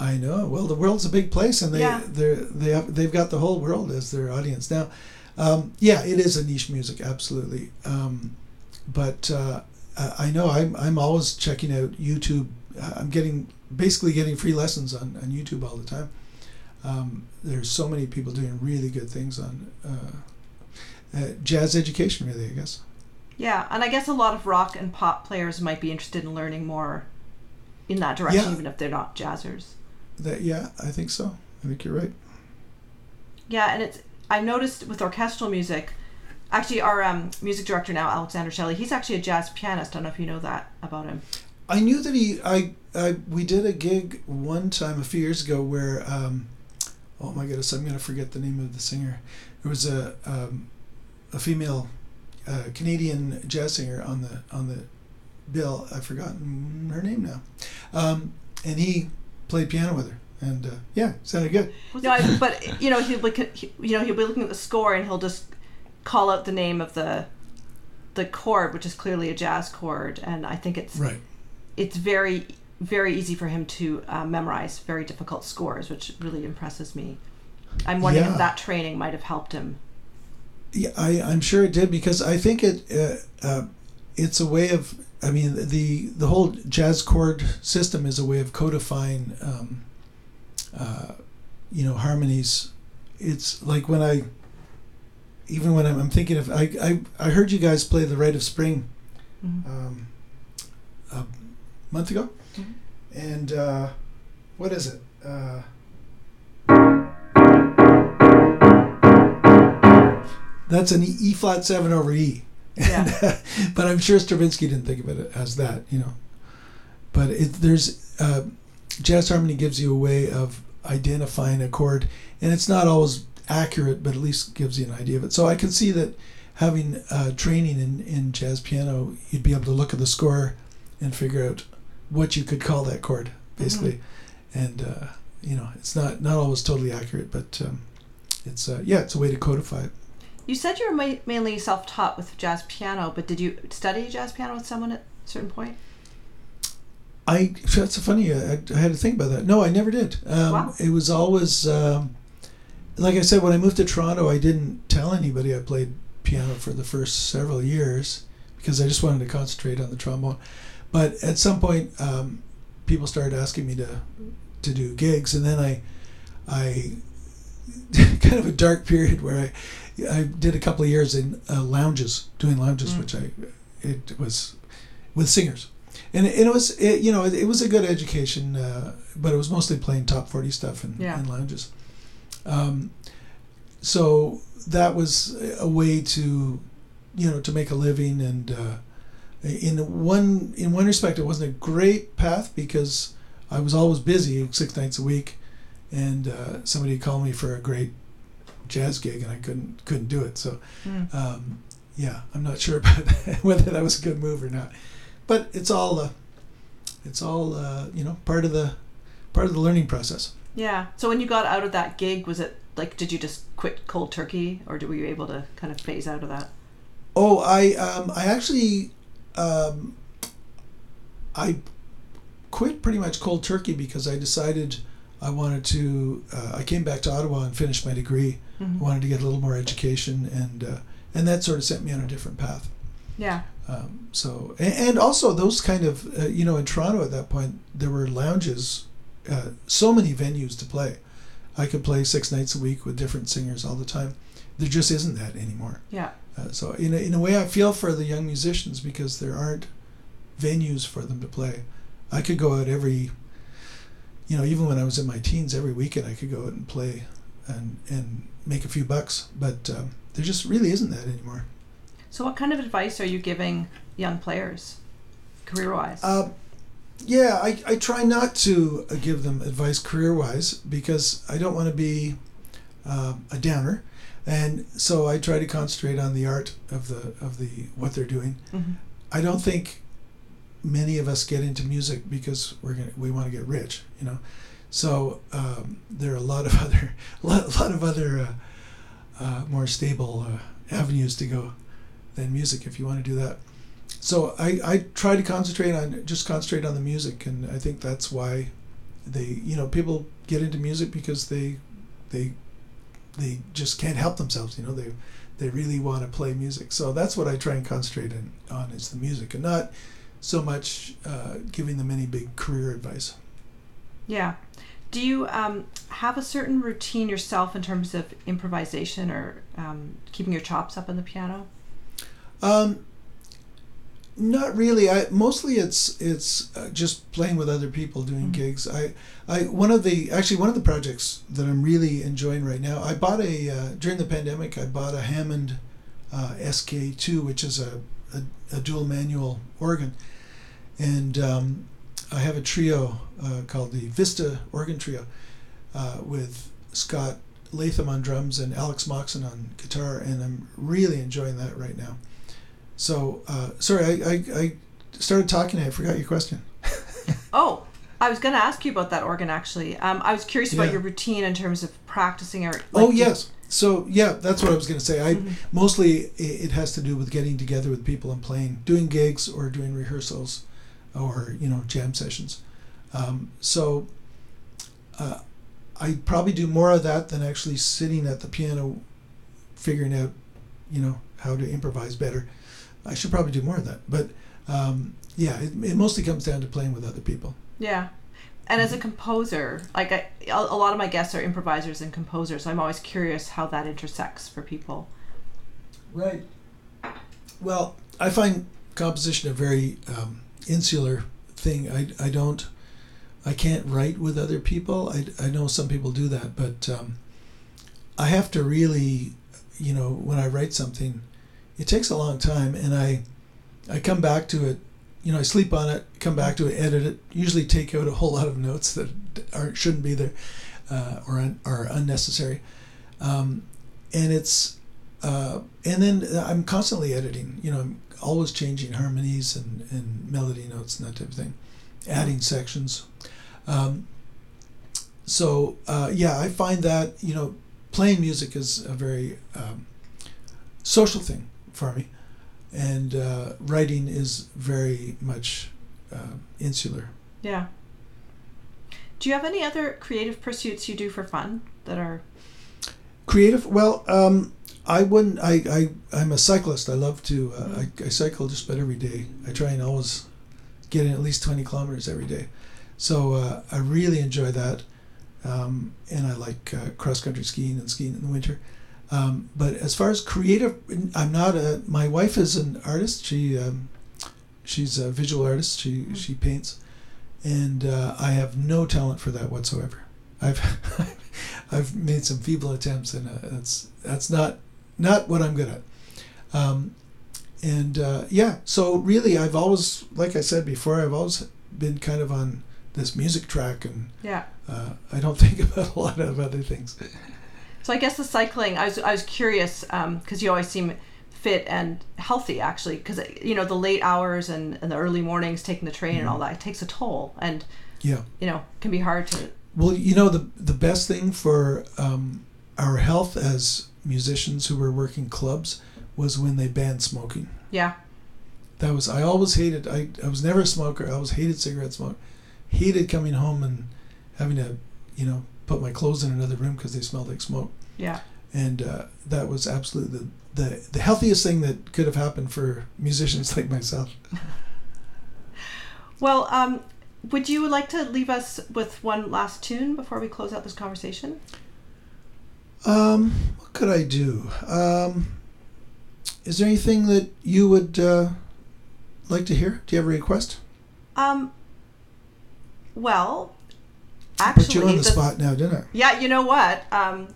I know. Well, the world's a big place, and they Yeah. they they have they've got the whole world as their audience now. Um, yeah, it is a niche music, absolutely. Um, but uh, I know I'm I'm always checking out YouTube. Uh, I'm getting basically getting free lessons on, on YouTube all the time. Um, there's so many people doing really good things on uh, uh, jazz education, really. I guess. Yeah, and I guess a lot of rock and pop players might be interested in learning more in that direction, Yeah. even if they're not jazzers. That yeah, I think so. I think you're right. Yeah, and it's I've noticed with orchestral music. Actually, our um, music director now, Alexander Shelley, he's actually a jazz pianist. I don't know if you know that about him. I knew that he. I. I. We did a gig one time a few years ago where. Um, oh my goodness! I'm gonna forget the name of the singer. There was a um, a female uh, Canadian jazz singer on the on the bill. I've forgotten her name now. Um, and he played piano with her, and uh, yeah, sounded good. No, I, but you know he'll be he- you know he'll be looking at the score and he'll just call out the name of the the chord, which is clearly a jazz chord, and I think it's Right. it's very very easy for him to uh, memorize very difficult scores, which really impresses me. I'm wondering Yeah. if that training might have helped him. Yeah, I, I'm sure it did because I think it uh, uh, it's a way of I mean the the whole jazz chord system is a way of codifying um, uh, you know harmonies. It's like when I even when I'm, I'm thinking of I, I I heard you guys play the Rite of Spring Mhm. um, a month ago, Mhm. and uh, what is it? Uh, that's an E, flat seven over E. Yeah. but I'm sure Stravinsky didn't think of it as that, you know. But it, there's uh, jazz harmony gives you a way of identifying a chord, and it's not always accurate, but at least gives you an idea of it. So I can see that having uh, training in, in jazz piano, you'd be able to look at the score and figure out what you could call that chord, basically. And uh, you know, it's not not always totally accurate, but um, it's uh, yeah, it's a way to codify it. You said you were ma- mainly self-taught with jazz piano, but did you study jazz piano with someone at a certain point? I that's funny. I, I had to think about that. No, I never did. Um, Wow. It was always um, like I said. When I moved to Toronto, I didn't tell anybody I played piano for the first several years because I just wanted to concentrate on the trombone. But at some point, um, people started asking me to to do gigs, and then I I kind of a dark period where I I did a couple of years in uh, lounges, doing lounges, Mm. which I it was with singers and it, and it was it, you know it, it was a good education uh, but it was mostly playing top 40 stuff in, Yeah. in lounges um, so that was a way to you know to make a living and uh, in one in one respect it wasn't a great path because I was always busy six nights a week and uh, somebody called me for a great jazz gig and I couldn't couldn't do it so Mm. um, yeah, I'm not sure about whether that was a good move or not, but it's all uh, it's all uh, you know part of the part of the learning process. Yeah. So when you got out of that gig, was it like did you just quit cold turkey, or were you able to kind of phase out of that? Oh, I um, I actually um, I quit pretty much cold turkey because I decided I wanted to. Uh, I came back to Ottawa and finished my degree. Mhm. I wanted to get a little more education and uh, and that sort of sent me on a different path. Yeah. Um, so and, and also those kind of uh, you know in Toronto at that point there were lounges, uh, so many venues to play. I could play six nights a week with different singers all the time. There just isn't that anymore. Yeah. Uh, so in a, in a way, I feel for the young musicians because there aren't venues for them to play. I could go out every, you know, even when I was in my teens, every weekend I could go out and play, and and make a few bucks. But um, there just really isn't that anymore. So what kind of advice are you giving young players, career wise? Uh, yeah, I, I try not to uh, give them advice career wise because I don't want to be uh, a downer, and so I try to concentrate on the art of the of the what they're doing. Mhm. I don't think many of us get into music because we're gonna we want to get rich, you know. So um, there are a lot of other a lot, a lot of other uh, uh, more stable uh, avenues to go than music if you want to do that. So I, I try to concentrate on just concentrate on the music, and I think that's why they you know people get into music because they they they just can't help themselves. You know they they really want to play music. So that's what I try and concentrate in, on is the music, and not so much uh, giving them any big career advice. Yeah. Do you um, have a certain routine yourself in terms of improvisation or um, keeping your chops up on the piano? Um, not really. I mostly it's it's uh, just playing with other people doing Mhm. gigs. I I one of the actually one of the projects that I'm really enjoying right now. I bought a uh, during the pandemic. I bought a Hammond uh, SK2, which is a, a, a dual manual organ, and um, I have a trio uh, called the Vista Organ Trio uh, with Scott Latham on drums and Alex Moxon on guitar, and I'm really enjoying that right now. So, uh, sorry, I, I, I started talking. I forgot your question. Oh, I was going to ask you about that organ actually. Um, I was curious about Yeah. your routine in terms of practicing or. oh like, do- yes. So yeah, that's what I was going to say. I Mhm. mostly it has to do with getting together with people and playing, doing gigs or doing rehearsals, or you know jam sessions. Um, so uh, I probably do more of that than actually sitting at the piano, figuring out, you know, how to improvise better. I should probably do more of that. But um, yeah, it, it mostly comes down to playing with other people. Yeah. And as a composer, like I, a a lot of my guests are improvisers and composers, so I'm always curious how that intersects for people. Right. Well, I find composition a very um, insular thing. I, I don't, I can't write with other people. I, I know some people do that, but um, I have to really, you know, when I write something, it takes a long time, and I, I come back to it. You know, I sleep on it, come back to it, edit it. Usually, take out a whole lot of notes that aren't shouldn't be there, uh, or un, are unnecessary, um, and it's uh, and then I'm constantly editing. You know, I'm always changing harmonies and, and melody notes and that type of thing, adding sections. Um, so uh, yeah, I find that you know playing music is a very um, social thing for me, and uh, writing is very much uh, insular. Yeah. Do you have any other creative pursuits you do for fun that are? Creative? Well, um, I wouldn't. I, I I'm a cyclist. I love to. Uh, I, I cycle just about every day. I try and always get in at least twenty kilometers every day. So uh, I really enjoy that, um, and I like uh, cross country skiing and skiing in the winter. Um, but as far as creative, I'm not a. My wife is an artist. She um, she's a visual artist. She she paints, and uh, I have no talent for that whatsoever. I've I've made some feeble attempts, and uh, that's that's not not what I'm good at. Um, and uh, yeah, so really, I've always, like I said before, I've always been kind of on this music track, and Yeah. uh, I don't think about a lot of other things. So I guess the cycling. I was I was curious because you always seem fit and healthy actually because you know the late hours and, and the early mornings taking the train and all that it takes a toll and Yeah. you know can be hard to Well, you know, the the best thing for um, our health as musicians who were working clubs was when they banned smoking. yeah That was I always hated. I, I was never a smoker. I always hated cigarette smoke. Hated coming home and having to, you know, put my clothes in another room because they smelled like smoke. yeah And uh, that was absolutely the, the the healthiest thing that could have happened for musicians like myself. well um would you like to leave us with one last tune before we close out this conversation Um, what could I do? Um, is there anything that you would uh, like to hear? Do you have a request? um well Put you actually on the the- spot now, didn't I? yeah you know what um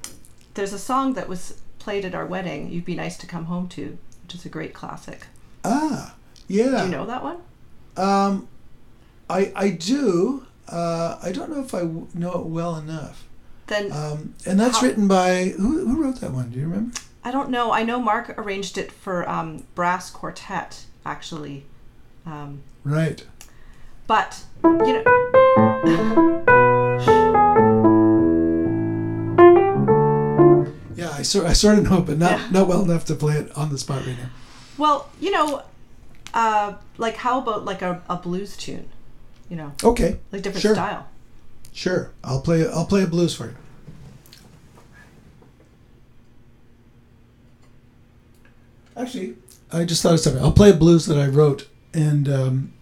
there's a song that was played at our wedding you'd be nice to come home to which is a great classic Ah, yeah. do you know that one Um, I I do. Uh, I don't know if I w- know it well enough. then Um, and that's How- written by who? Who wrote that one? Do you remember? I don't know. I know Mark arranged it for um, brass quartet, actually. Um, Right. But you know. Sort I sort of know, but not Yeah. not well enough to play it on the spot right now. Well, you know, uh, like how about like a, a blues tune? You know, Okay, like different Sure. style. sure. I'll play I'll play a blues for you. Actually, I just thought of something. I'll play a blues that I wrote, and um,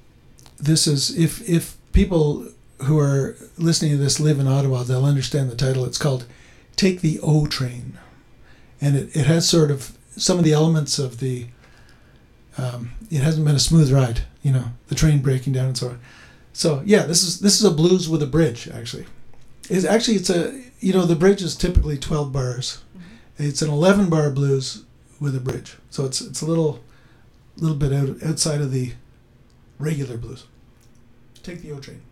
this is if if people who are listening to this live in Ottawa, they'll understand the title. It's called "Take the O Train," and it, it has sort of some of the elements of the. Um, it hasn't been a smooth ride, you know, the train breaking down and so on. So yeah, this is this is a blues with a bridge actually. It's actually it's a you know the bridge is typically twelve bars. It's an eleven bar blues with a bridge, so it's it's a little little bit out, outside of the regular blues. Take the O train.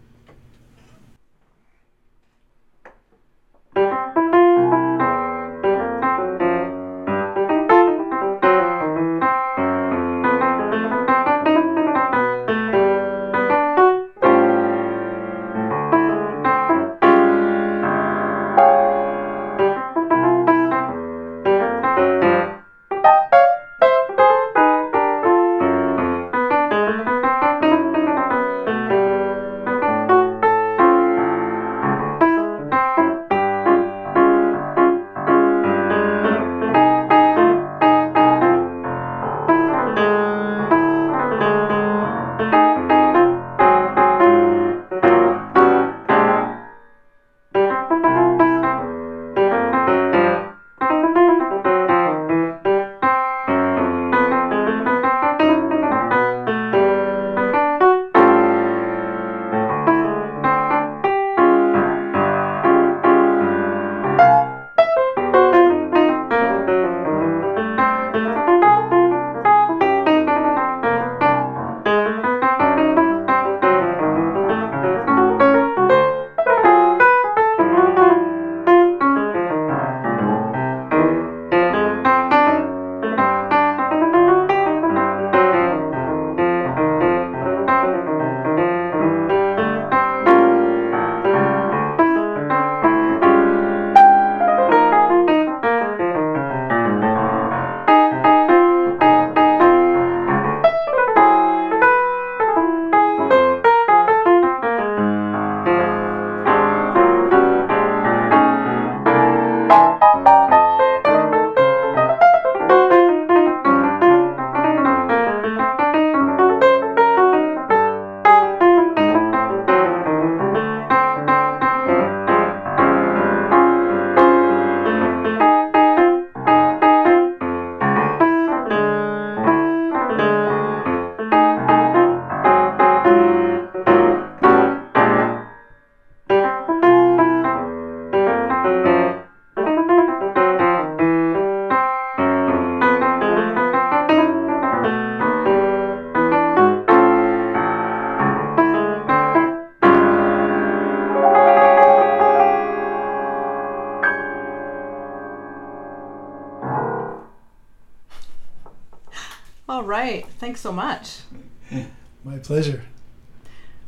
Pleasure.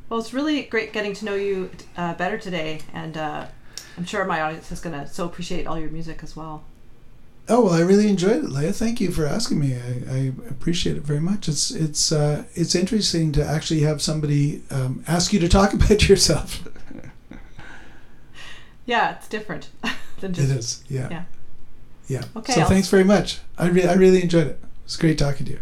Well, it's really great getting to know you uh, better today, and uh, I'm sure my audience is going to so appreciate all your music as well. Oh well, I really enjoyed it, Leah. Thank you for asking me. I, I appreciate it very much. It's it's uh, it's interesting to actually have somebody um, ask you to talk about yourself. Yeah, it's different than just. is, yeah, yeah. yeah. Okay, So I'll- thanks very much. I re- I really enjoyed it. It's great talking to you.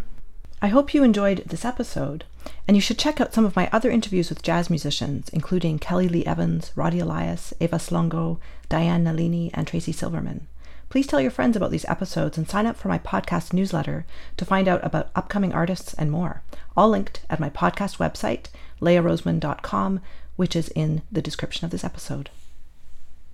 I hope you enjoyed this episode, and you should check out some of my other interviews with jazz musicians, including Kelly Lee Evans, Roddy Elias, Eva Slongo, Diane Nalini, and Tracy Silverman. Please tell your friends about these episodes and sign up for my podcast newsletter to find out about upcoming artists and more. All linked at my podcast website, leahroseman.com, which is in the description of this episode.